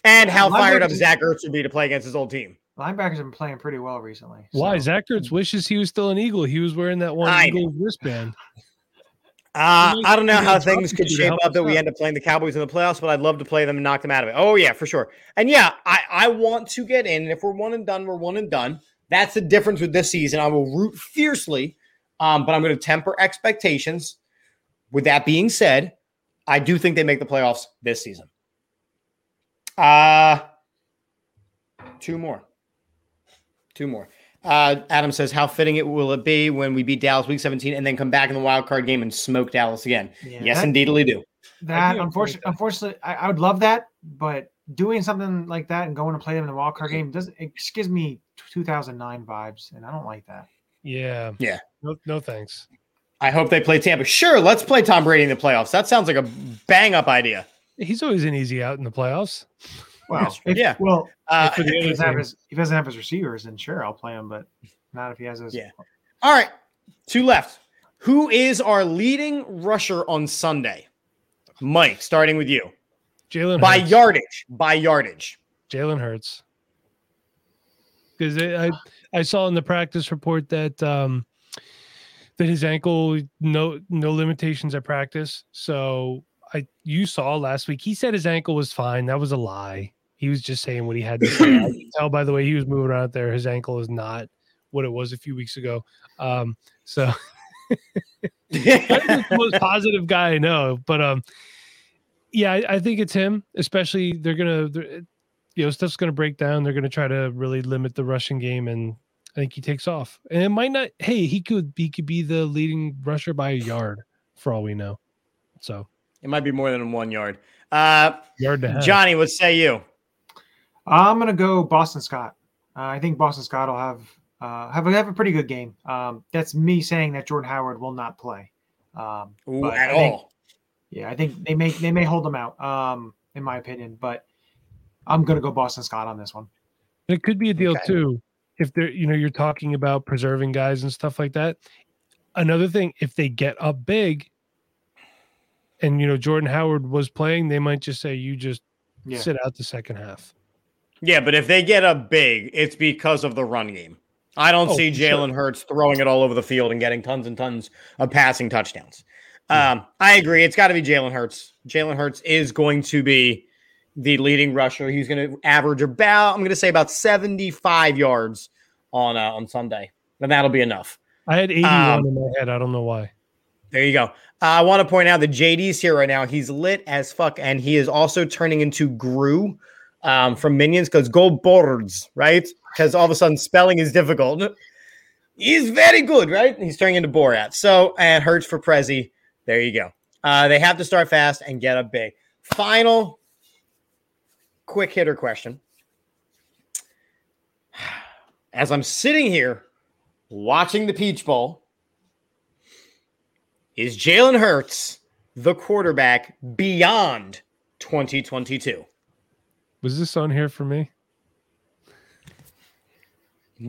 And how fired up Zach Ertz would be to play against his old team. linebackers have been playing pretty well recently. why Zach Ertz wishes he was still an Eagle. He was wearing that one I Eagle wristband. Uh, I don't know how things could shape up that we end up playing the Cowboys in the playoffs, but I'd love to play them and knock them out of it. Oh, yeah, for sure. And yeah, I, I want to get in. And if we're one and done, we're one and done. That's the difference with this season. I will root fiercely, um, but I'm going to temper expectations. With that being said, I do think they make the playoffs this season. Uh, two more. Two more. Uh, Adam says, "How fitting it will it be when we beat Dallas Week 17 and then come back in the wild card game and smoke Dallas again?" Yeah, yes, that- indeedly do. That do unfortunately, that. unfortunately, I, I would love that, but doing something like that and going to play them in the wild card game doesn't. It just gives me 2009 vibes, and I don't like that. Yeah. Yeah. No, no thanks. I hope they play Tampa. Sure, let's play Tom Brady in the playoffs. That sounds like a bang up idea. He's always an easy out in the playoffs. Well, if, Yeah. Well, Uh, if he, doesn't have his, if he doesn't have his receivers, then sure, I'll play him, but not if he has his. Yeah. all right, two left. Who is our leading rusher on Sunday? Mike, starting with you. Jalen By Hurts. yardage. By yardage. Jalen Hurts. Because I I saw in the practice report that um that his ankle no no limitations at practice. So I you saw last week he said his ankle was fine. That was a lie. He was just saying what he had to say. I can tell by the way he was moving around out there, his ankle is not what it was a few weeks ago. Um, So the most positive guy I know. But um, yeah, I, I, think it's him. Especially they're gonna, they're, you know, stuff's gonna break down. They're gonna try to really limit the rushing game, and I think he takes off. And it might not. Hey, he could he could be the leading rusher by a yard for all we know. So it might be more than one yard. Uh, yard to Johnny, what say you? I'm gonna go Boston Scott. Uh, I think Boston Scott will have uh, have a, have a pretty good game. Um, that's me saying that Jordan Howard will not play um, Ooh, at think, all. Yeah, I think they may they may hold them out, um, in my opinion. But I'm gonna go Boston Scott on this one. It could be a deal okay. too if they're you know you're talking about preserving guys and stuff like that. Another thing, if they get up big, and you know Jordan Howard was playing, they might just say you just yeah. sit out the second half. Yeah, but if they get up big, it's because of the run game. I don't oh, see Jalen sure. Hurts throwing it all over the field and getting tons and tons of passing touchdowns. Yeah. Um, I agree. It's got to be Jalen Hurts. Jalen Hurts is going to be the leading rusher. He's going to average about, I'm going to say about 75 yards on uh, on Sunday, and that'll be enough. I had 81 um, in my head. I don't know why. There you go. Uh, I want to point out that JD's here right now. He's lit as fuck, and he is also turning into Gru um, from Minions because go boards, right? Because all of a sudden spelling is difficult. He's very good, right? He's turning into Borat. So, and Hurts for Prezi. There you go. Uh, they have to start fast and get up big. Final quick hitter question. As I'm sitting here watching the Peach Bowl, is Jalen Hurts the quarterback beyond 2022? Was this on here for me?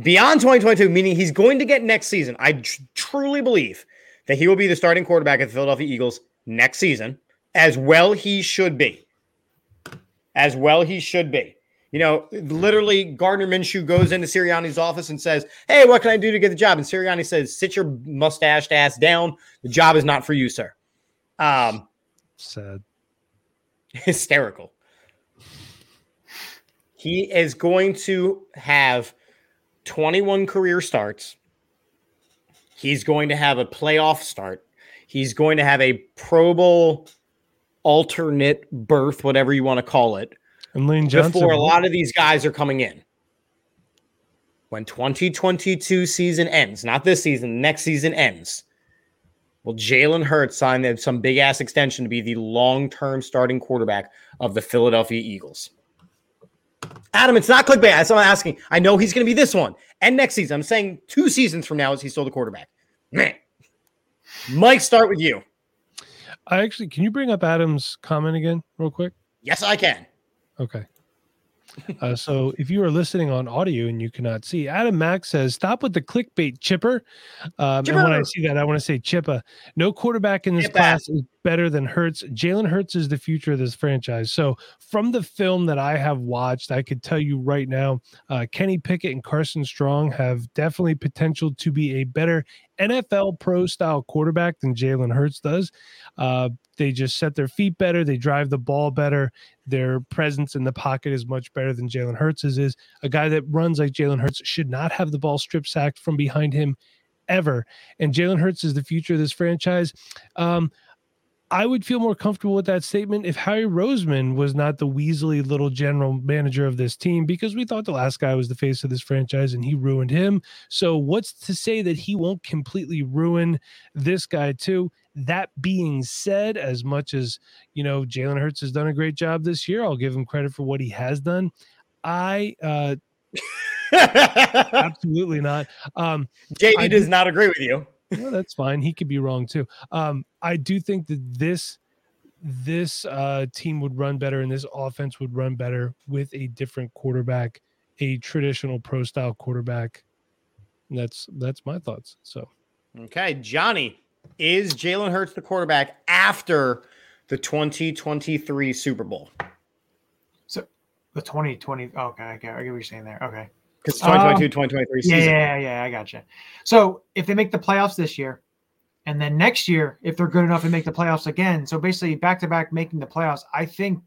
Beyond 2022, meaning he's going to get next season. I tr- truly believe that he will be the starting quarterback at the Philadelphia Eagles next season, as well he should be. As well he should be. You know, literally, Gardner Minshew goes into Sirianni's office and says, Hey, what can I do to get the job? And Sirianni says, Sit your mustached ass down. The job is not for you, sir. Um, Sad. Hysterical. He is going to have 21 career starts. He's going to have a playoff start. He's going to have a Pro Bowl alternate birth, whatever you want to call it. And Lane Johnson. Before a lot of these guys are coming in. When 2022 season ends, not this season, next season ends, will Jalen Hurts sign some big ass extension to be the long term starting quarterback of the Philadelphia Eagles? Adam, it's not clickbait. That's what I'm asking. I know he's going to be this one and next season. I'm saying two seasons from now is he still the quarterback. Man. Mike, start with you. I actually, can you bring up Adam's comment again, real quick? Yes, I can. Okay. Uh, so if you are listening on audio and you cannot see, Adam Mack says, "Stop with the clickbait, Chipper." Um, Chipper. And when I see that, I want to say, "Chippa." No quarterback in this Chippa. class is better than Hurts. Jalen Hurts is the future of this franchise. So from the film that I have watched, I could tell you right now, uh, Kenny Pickett and Carson Strong have definitely potential to be a better NFL pro style quarterback than Jalen Hurts does. Uh, they just set their feet better. They drive the ball better. Their presence in the pocket is much better than Jalen Hurts's is. A guy that runs like Jalen Hurts should not have the ball strip sacked from behind him ever. And Jalen Hurts is the future of this franchise. Um, I would feel more comfortable with that statement if Howie Roseman was not the Weasley little general manager of this team because we thought the last guy was the face of this franchise and he ruined him. So, what's to say that he won't completely ruin this guy too? That being said, as much as you know, Jalen Hurts has done a great job this year, I'll give him credit for what he has done. I uh absolutely not. Um JD I does not agree with you well, that's fine. He could be wrong too. Um, I do think that this this uh, team would run better and this offense would run better with a different quarterback, a traditional pro style quarterback. And that's that's my thoughts. So, okay, Johnny, is Jalen Hurts the quarterback after the 2023 Super Bowl? So the 2020. Okay, okay, I get what you're saying there. Okay. Because 2022, um, 2023 season. Yeah, yeah, yeah, I got you. So if they make the playoffs this year, and then next year, if they're good enough to make the playoffs again, so basically back to back making the playoffs, I think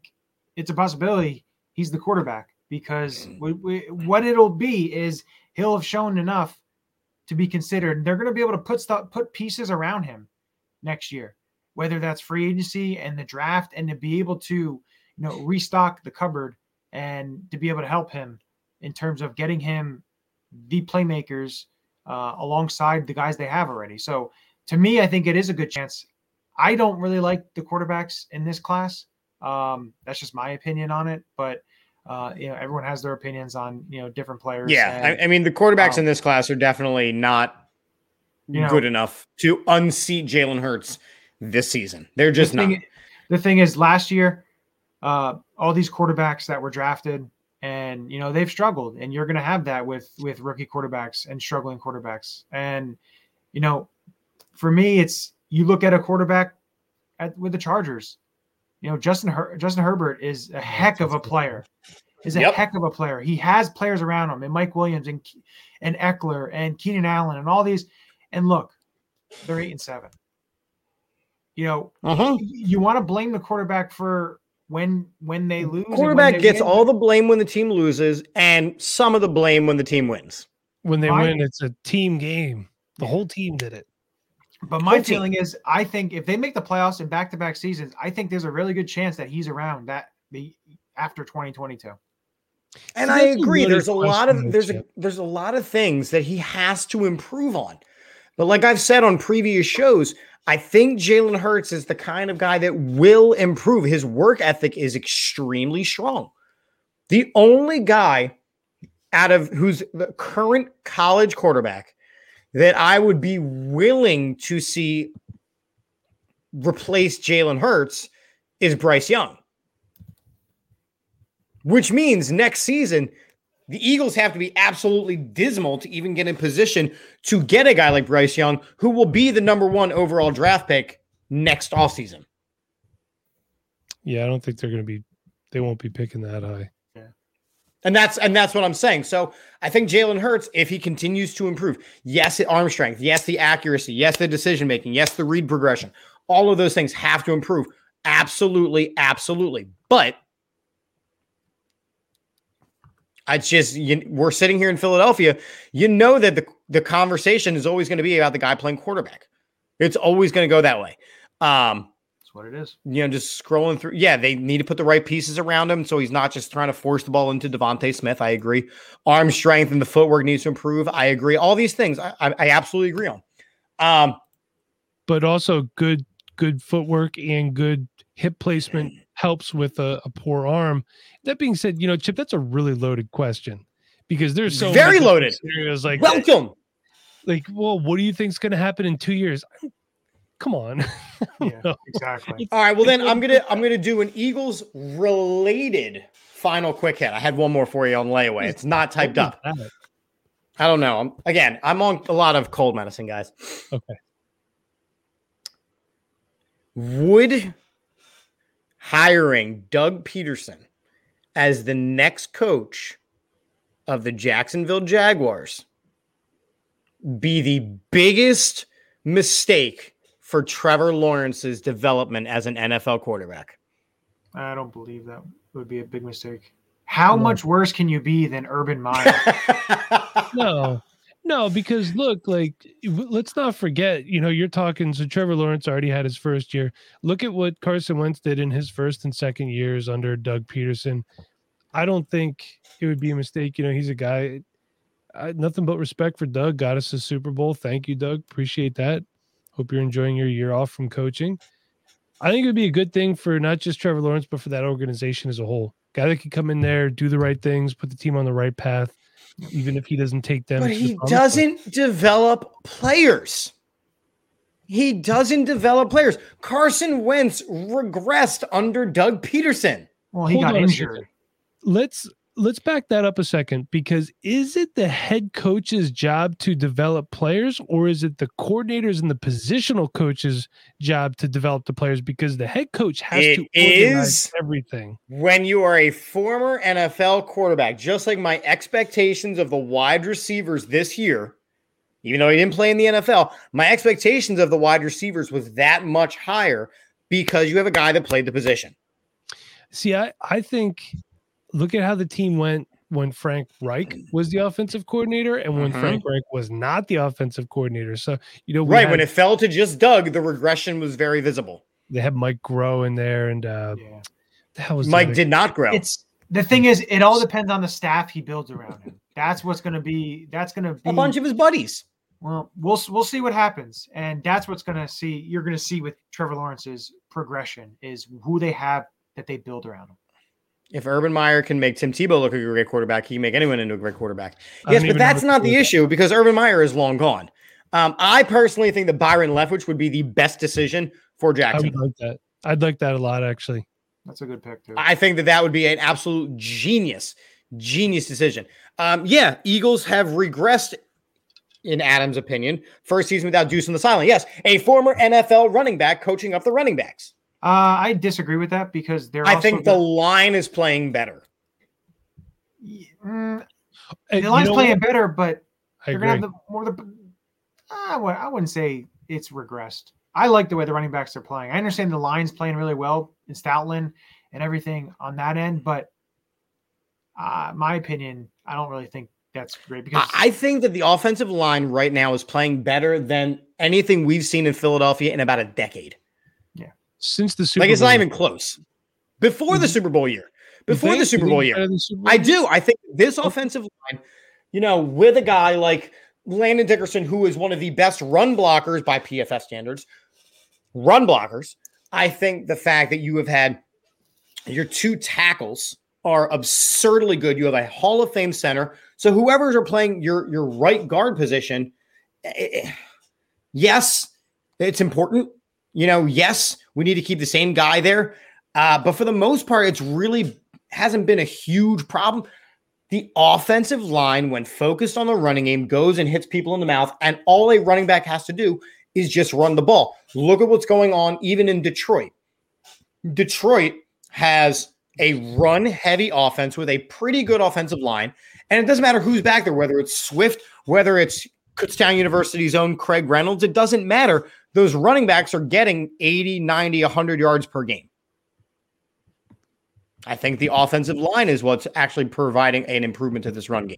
it's a possibility he's the quarterback because we, we, what it'll be is he'll have shown enough to be considered. They're going to be able to put stuff, put pieces around him next year, whether that's free agency and the draft, and to be able to, you know, restock the cupboard and to be able to help him in terms of getting him the playmakers uh, alongside the guys they have already. So to me, I think it is a good chance. I don't really like the quarterbacks in this class. Um, that's just my opinion on it, but uh, you know, everyone has their opinions on you know different players. Yeah, and, I, I, mean the quarterbacks um, in this class are definitely not You know- good enough to unseat Jalen Hurts this season. They're just the not. the thing is, last year, uh, all these quarterbacks that were drafted, and you know they've struggled, and you're going to have that with with rookie quarterbacks and struggling quarterbacks. And you know, for me, it's you look at a quarterback at with the Chargers. You know, Justin Her- Justin Herbert is a heck of a player. Is a Yep. heck of a player. He has players around him, and Mike Williams and and Ekeler and Keenan Allen and all these. And look, they're eight and seven. You know, Uh-huh. you want to blame the quarterback for when when they lose. Quarterback they gets win. all the blame when the team loses, and some of the blame when the team wins. When they My- win, it's a team game. The whole team did it. But my whole team. feeling is, I think if they make the playoffs in back to back seasons, I think there's a really good chance that he's around that the after 2022. And So I agree. really There's a lot of there's a there's a lot of things that he has to improve on. But like I've said on previous shows, I think Jalen Hurts is the kind of guy that will improve. His work ethic is extremely strong. The only guy out of who's the current college quarterback that I would be willing to see replace Jalen Hurts is Bryce Young. Which means next season, the Eagles have to be absolutely dismal to even get in position to get a guy like Bryce Young, who will be the number one overall draft pick next offseason. Yeah, I don't think they're going to be. They won't be picking that high. And that's and that's what I'm saying. So I think Jalen Hurts, if he continues to improve, yes, the arm strength, yes, the accuracy, yes, the decision making, yes, the read progression, all of those things have to improve. Absolutely, absolutely. But I just you, we're sitting here in Philadelphia. You know that the the conversation is always going to be about the guy playing quarterback. It's always going to go that way. Um, That's what it is. you know, just scrolling through. Yeah, they need to put the right pieces around him so he's not just trying to force the ball into DeVonta Smith. I agree. Arm strength and the footwork needs to improve. I agree. All these things I, I, I absolutely agree on. Um, But also good, good footwork and good hip placement helps with a, a poor arm. That being said, you know, Chip, that's a really loaded question because there's so Very many loaded. scenarios like welcome. like, well, what do you think's going to happen in two years? Come on. Yeah, exactly. All right. Well, then I'm gonna I'm gonna do an Eagles related final quick hit. I had one more for you on layaway. It's not typed up. I don't know. I'm, again, I'm on a lot of cold medicine, guys. Okay. Would hiring Doug Pederson as the next coach of the Jacksonville Jaguars be the biggest mistake for Trevor Lawrence's development as an NFL quarterback? I don't believe that would be a big mistake. How No. much worse can you be than Urban Meyer? No, no, because look, like, let's not forget, you know, you're talking. So Trevor Lawrence already had his first year. Look at what Carson Wentz did in his first and second years under Doug Pederson. I don't think it would be a mistake. You know, he's a guy. I, nothing but respect for Doug. Got us a Super Bowl. Thank you, Doug. Appreciate that. Hope you're enjoying your year off from coaching. I think it would be a good thing for not just Trevor Lawrence, but for that organization as a whole. Guy that could come in there, do the right things, put the team on the right path, even if he doesn't take them. but to the he doesn't develop players. He doesn't develop players. Carson Wentz regressed under Doug Pederson. Well, he Hold got injured. Let's let's back that up a second because is it the head coach's job to develop players or is it the coordinators and the positional coaches job to develop the players because the head coach has It to organize is. everything When you are a former NFL quarterback, just like my expectations of the wide receivers this year, even though he didn't play in the NFL, my expectations of the wide receivers was that much higher because you have a guy that played the position. see i i think look at how the team went when Frank Reich was the offensive coordinator and when Mhm. Frank Reich was not the offensive coordinator. So, you know, Right had- when it fell to just Doug, the regression was very visible. they had Mike Groh in there and uh Yeah. the hell was Mike did not grow. It's the thing is, it all depends on the staff he builds around him. That's what's going to be. That's going to be a bunch of his buddies. Well, we'll we'll see what happens, and that's what's going to see. You're going to see with Trevor Lawrence's progression is who they have that they build around him. If Urban Meyer can make Tim Tebow look like a great quarterback, he can make anyone into a great quarterback. Yes, but that's not the do with issue because Urban Meyer is long gone. Um, I personally think that Byron Leftwich would be the best decision for Jackson. I would like that. I'd like that a lot actually. That's a good pick too. I think that that would be an absolute genius, genius decision. Um, yeah, Eagles have regressed, in Adam's opinion, first season without Deuce on the sideline. Yes, a former NFL running back coaching up the running backs. Uh, I disagree with that because they're. I also think the line is playing better. Mm, the you line's playing what? better, but I they're gonna have the more the. I wou- I wouldn't say it's regressed. I like the way the running backs are playing. I understand the line's playing really well in Stoutland and everything on that end, but uh, my opinion, I don't really think that's great because I I think that the offensive line right now is playing better than anything we've seen in Philadelphia in about a decade. Since the Super Bowl, like it's Bowl, not even close. Before the Mhm. Super Bowl year, before the Super Bowl year, Super Bowl I do. I think this offensive line, you know, with a guy like Landon Dickerson, who is one of the best run blockers by PFF standards, run blockers. I think the fact that you have had your two tackles are absurdly good. You have a Hall of Fame center. So whoever's are playing your your right guard position, eh, eh, yes, it's important. You know, yes, we need to keep the same guy there. Uh, but for the most part, it's really hasn't been a huge problem. The offensive line, when focused on the running game, goes and hits people in the mouth, and all a running back has to do is just run the ball. Look at what's going on even in Detroit. Detroit has a run heavy offense with a pretty good offensive line. And it doesn't matter who's back there, whether it's Swift, whether it's Kutztown University's own Craig Reynolds, it doesn't matter. Those running backs are getting 80, 90, 100 yards per game. I think the offensive line is what's actually providing an improvement to this run game.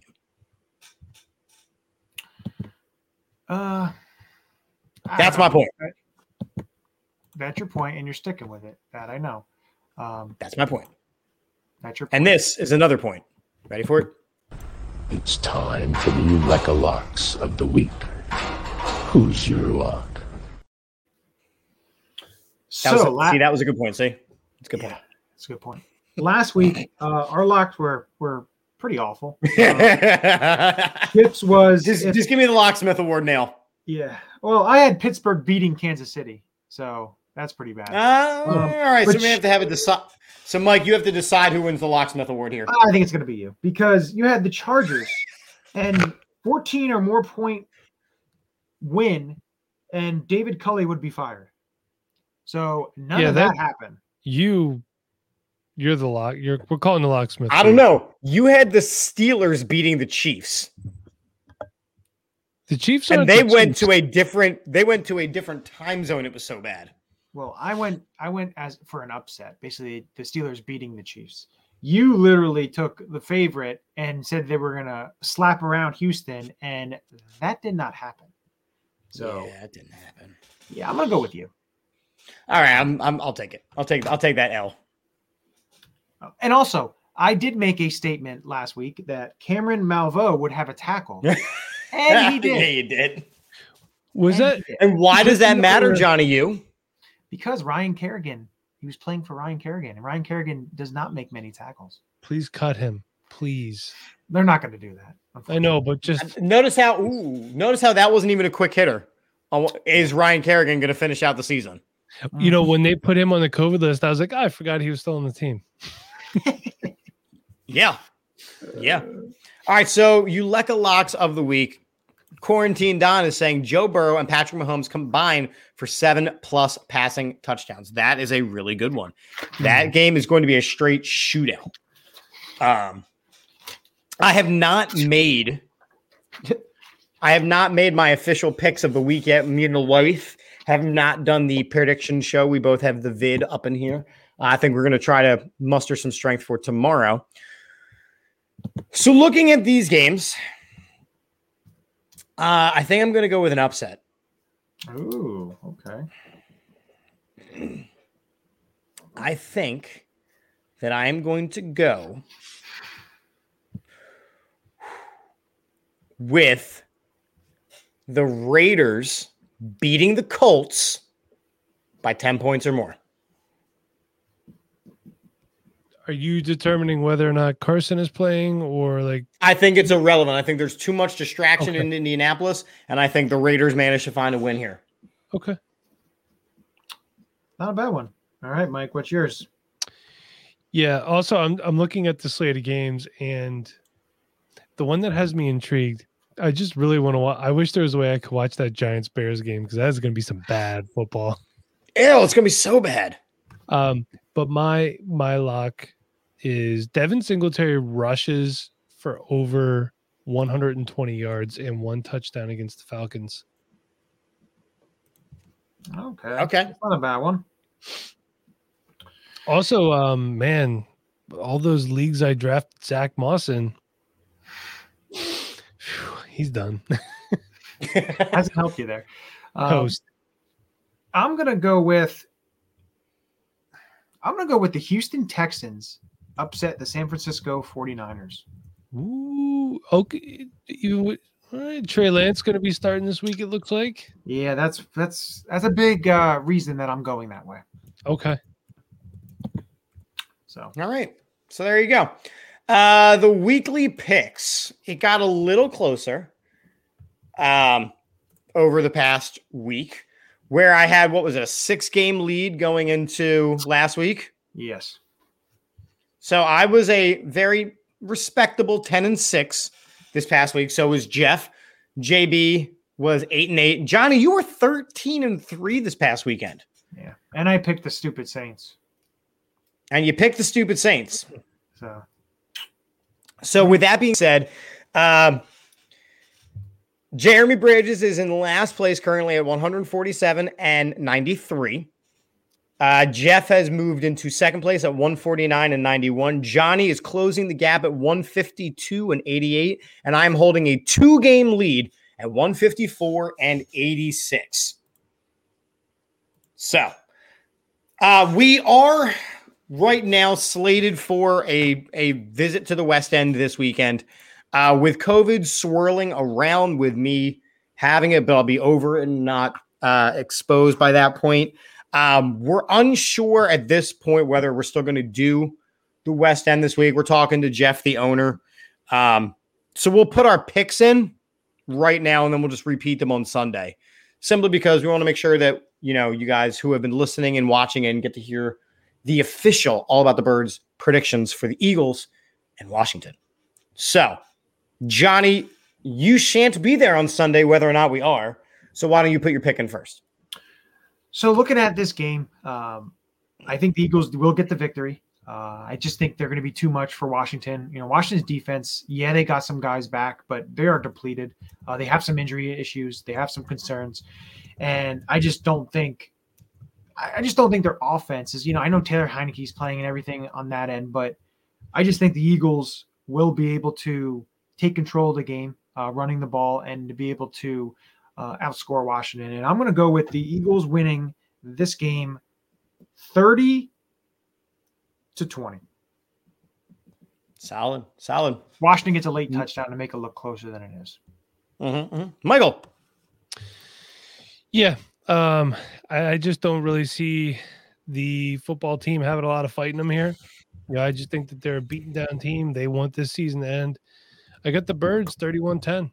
Uh, That's my point. That- That's your point, and you're sticking with it. That I know. Um, That's my point. that's your. And this is another point. Ready for it? It's time for the Eureka Locks of the week. Who's your lock? That so a- la- see, that was a good point. See, it's a good yeah, point. that's a good point. Last week, uh, our locks were were pretty awful. Uh, just, Tips was if- just give me the locksmith award now. yeah. Well, I had Pittsburgh beating Kansas City, so that's pretty bad. Uh, Um, all right, so we have to have a decide. So, Mike, you have to decide who wins the locksmith award here. I think it's going to be you because you had the Chargers and 14 or more point win, and David Culley would be fired. So none Yeah, of that, that- happened. You, you're the lock. You're we're calling the locksmith. I don't know. You had the Steelers beating the Chiefs, The Chiefs and they the went Chiefs. to a different. They went to a different time zone. It was so bad. Well, I went I went as for an upset, basically the Steelers beating the Chiefs. You literally took the favorite and said they were going to slap around Houston, and that did not happen. So yeah, that didn't happen. yeah, I'm going to go with you. All right, I'm, I'm. I'll take it. I'll take. I'll take that L. Oh, And also, I did make a statement last week that Cameron Malveaux would have a tackle, and he did. yeah, did. you did. Was And that. And why does that matter, Johnny? You? Because Ryan Kerrigan, he was playing for Ryan Kerrigan, and Ryan Kerrigan does not make many tackles. please cut him, please? They're not going to do that. I know, but just Notice how. Ooh, notice how that wasn't even a quick hitter. Oh, Is Ryan Kerrigan going to finish out the season? you know mm. when they put him on the COVID list, I was like, "Oh, I forgot he was still on the team. Yeah. Yeah. All right. So Uleka locks of the week. Quarantine Don is saying Joe Burrow and Patrick Mahomes combine for seven plus passing touchdowns. That is a really good one. That game is going to be a straight shootout. Um, I have not made, I have not made my official picks of the week yet. Me and the wife have not done the prediction show. We both have the vid up in here. I think we're going to try to muster some strength for tomorrow. So looking at these games, uh, I think I'm going to go with an upset. Ooh, okay. I think that I am going to go with the Raiders beating the Colts by 10 points or more. Are you determining whether or not Carson is playing or like I think it's irrelevant. I think there's too much distraction Okay. in Indianapolis, and I think the Raiders managed to find a win here. okay. Not a bad one. All right, Mike, what's yours? Yeah. Also, I'm I'm looking at the slate of games, and the one that has me intrigued. I just really want to. watch. I wish there was a way I could watch that Giants Bears game because that's going to be some bad football. Ew, it's gonna be so bad. Um, but my my lock is Devin Singletary rushes for over 120 yards and one touchdown against the Falcons. Okay. Okay. That's not a bad one. Also, um, man, all those leagues I drafted Zach Moss in, phew, he's done. Hasn't helped you there. Um, Toast. I'm gonna go with I'm gonna go with the Houston Texans upset the San Francisco 49ers. Ooh, okay. You, all right, Trey Lance going to be starting this week. It looks like. Yeah, that's that's that's a big uh, reason that I'm going that way. Okay. So All right. So there you go. Uh the weekly picks. It got a little closer um over the past week where I had what was it, a six game lead going into last week. yes, So I was a very respectable 10 and 6 this past week. So was Jeff. JB was 8 and 8. Johnny, you were 13 and 3 this past weekend. yeah, and I picked the stupid Saints. And you picked the stupid Saints. So So, with that being said, um, Jeremy Bridges is in last place currently at 147 and 93. Uh, Jeff has moved into second place at 149 and 91. Johnny is closing the gap at 152 and 88. And I'm holding a two game lead at 154 and 86. So, uh, we are right now slated for a, a visit to the West End this weekend. Uh, with COVID swirling around with me having it, but I'll be over and not uh, exposed by that point. Um, we're unsure at this point whether we're still going to do the West End this week. We're talking to Jeff, the owner. Um, so we'll put our picks in right now and then we'll just repeat them on Sunday simply because we want to make sure that, you know, you guys who have been listening and watching and get to hear the official All About the Birds predictions for the Eagles and Washington. So, Johnny, you shan't be there on Sunday, whether or not we are. So, why don't you put your pick in first? So looking at this game, um, I think the Eagles will get the victory. Uh, I just think they're going to be too much for Washington. You know, Washington's defense, yeah, they got some guys back, but they are depleted. Uh, they have some injury issues. They have some concerns, and I just don't think. I just don't think their offense is. You know, I know Taylor Heinicke's playing and everything on that end, but I just think the Eagles will be able to take control of the game, uh, running the ball, and to be able to uh, outscore Washington. And I'm going to go with the Eagles winning this game 30 to 20. Solid, solid. Washington gets a late touchdown to make it look closer than it is. Mhm, mhm. Michael, Yeah. Um, I, I just don't really see the football team having a lot of fight in them here. You know, I just think that they're a beaten down team. They want this season to end. I got the birds 31 10.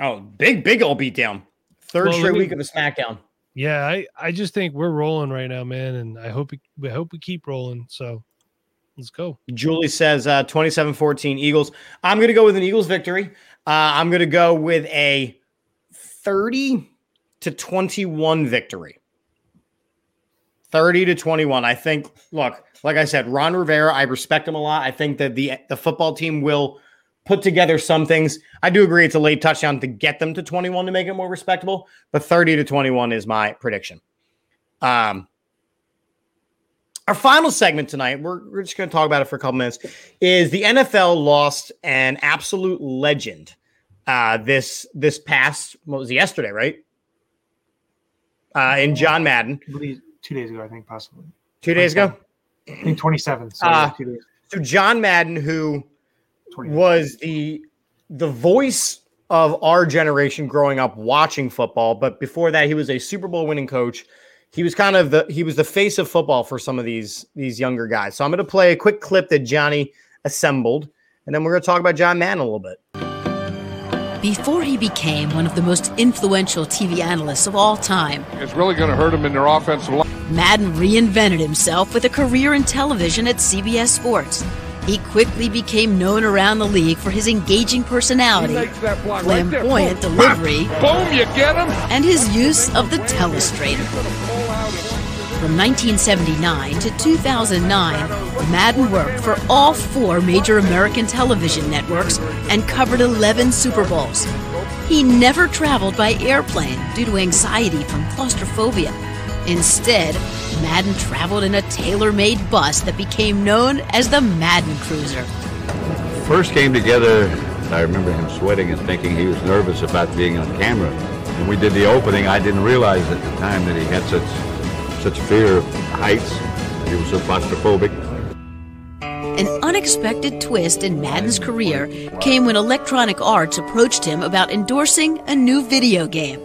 Oh, big, big old beatdown. Third Well, straight me- week of a SmackDown. Yeah, I, I just think we're rolling right now, man. And I hope we, we hope we keep rolling. So let's go. Julie says uh, 27 14 Eagles. I'm going to go with an Eagles victory. Uh, I'm going to go with a 30 to 21 victory. 30 to 21. I think, look, like I said, Ron Rivera, I respect him a lot. I think that the, the football team will put together some things. I do agree it's a late touchdown to get them to 21 to make it more respectable, but 30 to 21 is my prediction. Um, our final segment tonight, we're, we're just going to talk about it for a couple minutes, is the NFL lost an absolute legend uh, this this past, what was it, yesterday, right? Uh, in John Madden. Two days ago, I think, possibly. Two days ago? I think 27th. So, Uh, two days. So John Madden, who 20 was the the voice of our generation growing up watching football, but before that, he was a Super Bowl winning coach. He was kind of the he was the face of football for some of these these younger guys. So I'm going to play a quick clip that Johnny assembled, and then we're going to talk about John Madden a little bit. Before he became one of the most influential TV analysts of all time, It's really going to hurt them in their offensive line. Madden reinvented himself with a career in television at CBS Sports. He quickly became known around the league for his engaging personality, block right flamboyant delivery, Boom, you get him. and his use of the telestrator. From 1979 to 2009, Madden worked for all four major American television networks and covered 11 Super Bowls. He never traveled by airplane due to anxiety from claustrophobia. Instead, Madden traveled in a tailor made bus that became known as the Madden Cruiser. first came together, I remember him sweating and thinking he was nervous about being on camera. When we did the opening, I didn't realize at the time that he had such such fear of heights. He was so claustrophobic. An unexpected twist in Madden's career came when Electronic Arts approached him about endorsing a new video game.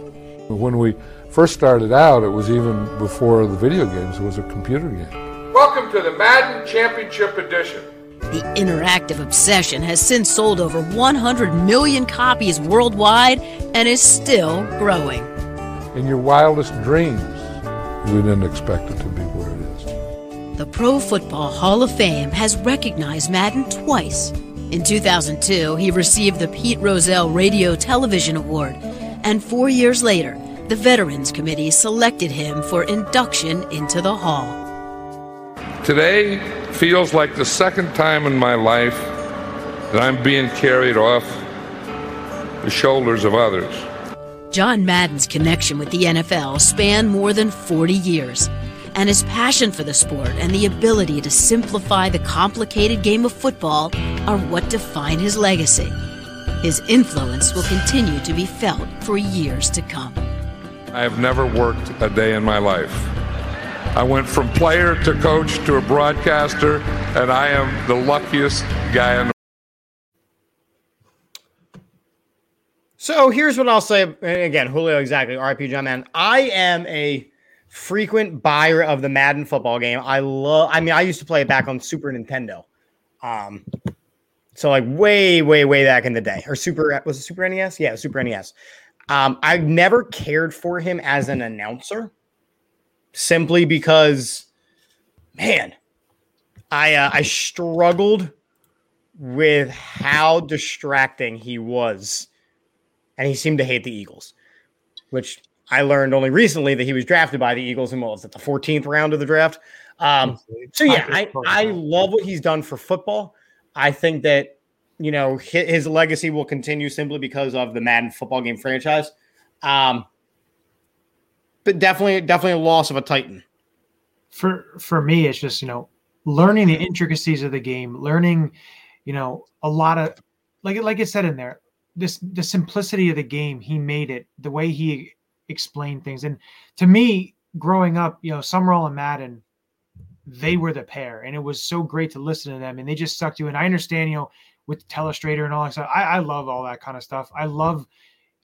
When we first started out, it was even before the video games, it was a computer game. Welcome to the Madden Championship Edition. The interactive obsession has since sold over 100 million copies worldwide and is still growing. In your wildest dreams, we didn't expect it to be where it is. The Pro Football Hall of Fame has recognized Madden twice. In 2002, he received the Pete Rozelle Radio Television Award, and four years later, the Veterans Committee selected him for induction into the Hall. Today feels like the second time in my life that I'm being carried off the shoulders of others. John Madden's connection with the NFL spanned more than 40 years, and his passion for the sport and the ability to simplify the complicated game of football are what define his legacy. His influence will continue to be felt for years to come. I have never worked a day in my life. I went from player to coach to a broadcaster, and I am the luckiest guy in the So here's what I'll say. Again, Julio, exactly. RIP John Man. I am a frequent buyer of the Madden football game. I love. I mean, I used to play it back on Super Nintendo. Um, so like way, way, way back in the day, or Super was it Super NES? Yeah, Super NES. Um, I never cared for him as an announcer, simply because, man, I uh, I struggled with how distracting he was and he seemed to hate the Eagles, which I learned only recently that he was drafted by the Eagles in what was it, the 14th round of the draft. Um, so yeah, I, I love what he's done for football. I think that you know his, legacy will continue simply because of the Madden football game franchise. Um, but definitely, definitely a loss of a Titan. for for me it's just you know learning the intricacies of the game learning you know a lot of like like it said in there this the simplicity of the game he made it the way he explained things and to me growing up you know summerall and madden they were the pair and it was so great to listen to them and they just to it and i understand you know with telestrator and all that stuff i, I love all that kind of stuff i love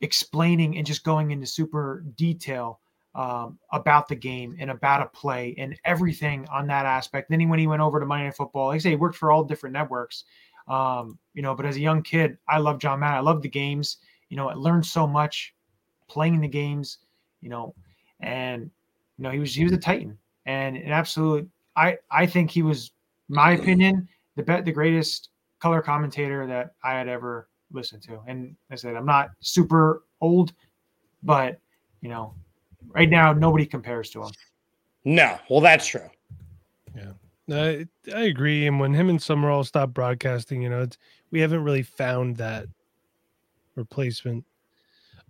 explaining and just going into super detail um, about the game and about a play and everything on that aspect. Then he, when he went over to Monday Night Football, like I say, he worked for all different networks. Um, you know, but as a young kid, I love John Madden. I love the games. You know, I learned so much playing the games. You know, and you know he was he was a titan and an absolute. I I think he was, my opinion, the bet the greatest color commentator that I had ever listened to. And I said I'm not super old, but you know, right now nobody compares to him. No, well, that's true. Yeah I, I agree. And when him and Summerall stopped broadcasting, you know, it's, we haven't really found that replacement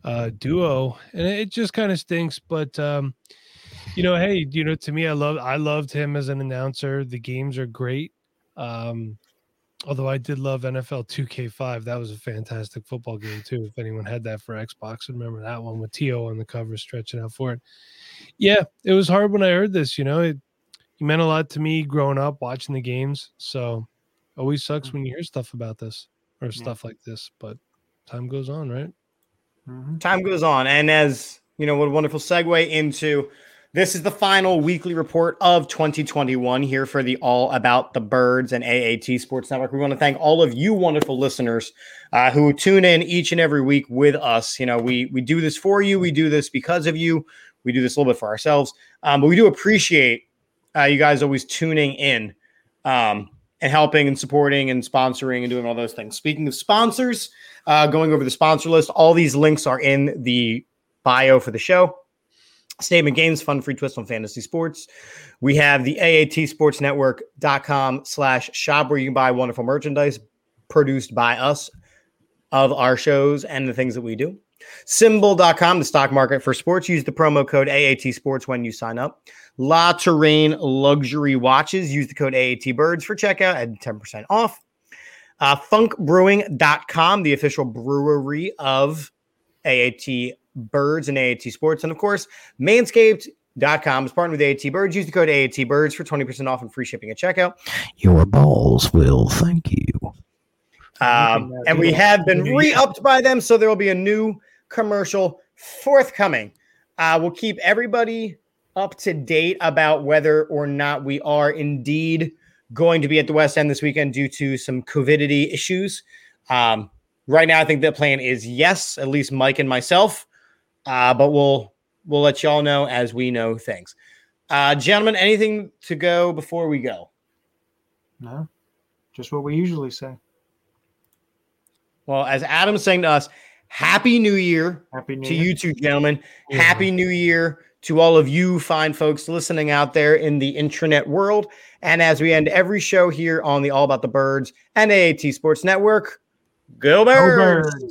uh, duo, and it just kind of stinks. But um, you know, hey, you know, to me, I love I loved him as an announcer. The games are great. Um, although I did love NFL 2K5. That was a fantastic football game too. If anyone had that for Xbox, remember that one with T.O. on the cover stretching out for it. Yeah, it was hard when I heard this. You know, it, it meant a lot to me growing up watching the games. So always sucks when you hear stuff about this or stuff like this, but time goes on, right? Mhm. time goes on and as you know what a wonderful segue into this is the final weekly report of 2021 here for the all about the birds and aat sports network we want to thank all of you wonderful listeners uh, who tune in each and every week with us you know we we do this for you we do this because of you we do this a little bit for ourselves um, but we do appreciate uh, you guys always tuning in um, and helping and supporting and sponsoring and doing all those things speaking of sponsors uh, going over the sponsor list. All these links are in the bio for the show. Statement Games, fun free twist on fantasy sports. We have the AAT Sports Network.com slash shop where you can buy wonderful merchandise produced by us of our shows and the things that we do. SimBull.com, the stock market for sports. Use the promo code AAT Sports when you sign up. La Terrain Luxury Watches. Use the code AAT Birds for checkout at 10% off. Uh, funkbrewing.com, the official brewery of AAT Birds and AAT Sports. And of course, manscaped.com is partnered with AAT Birds. Use the code AAT Birds for 20% off and free shipping at checkout. Your balls will thank you. Um, and we have been re upped by them. So there will be a new commercial forthcoming. Uh, we'll keep everybody up to date about whether or not we are indeed going to be at the West End this weekend due to some COVIDity issues. Um, right now, I think the plan is yes, at least Mike and myself. Uh, but we'll we'll let y'all know as we know things. Uh, gentlemen, anything to go before we go? No, just what we usually say. Well, as Adam's saying to us, Happy New Year Happy New to Year. you two gentlemen. Happy New Year to all of you fine folks listening out there in the intranet world. And as we end every show here on the All About the Birds and AAT Sports Network, go Go Birds! Birds.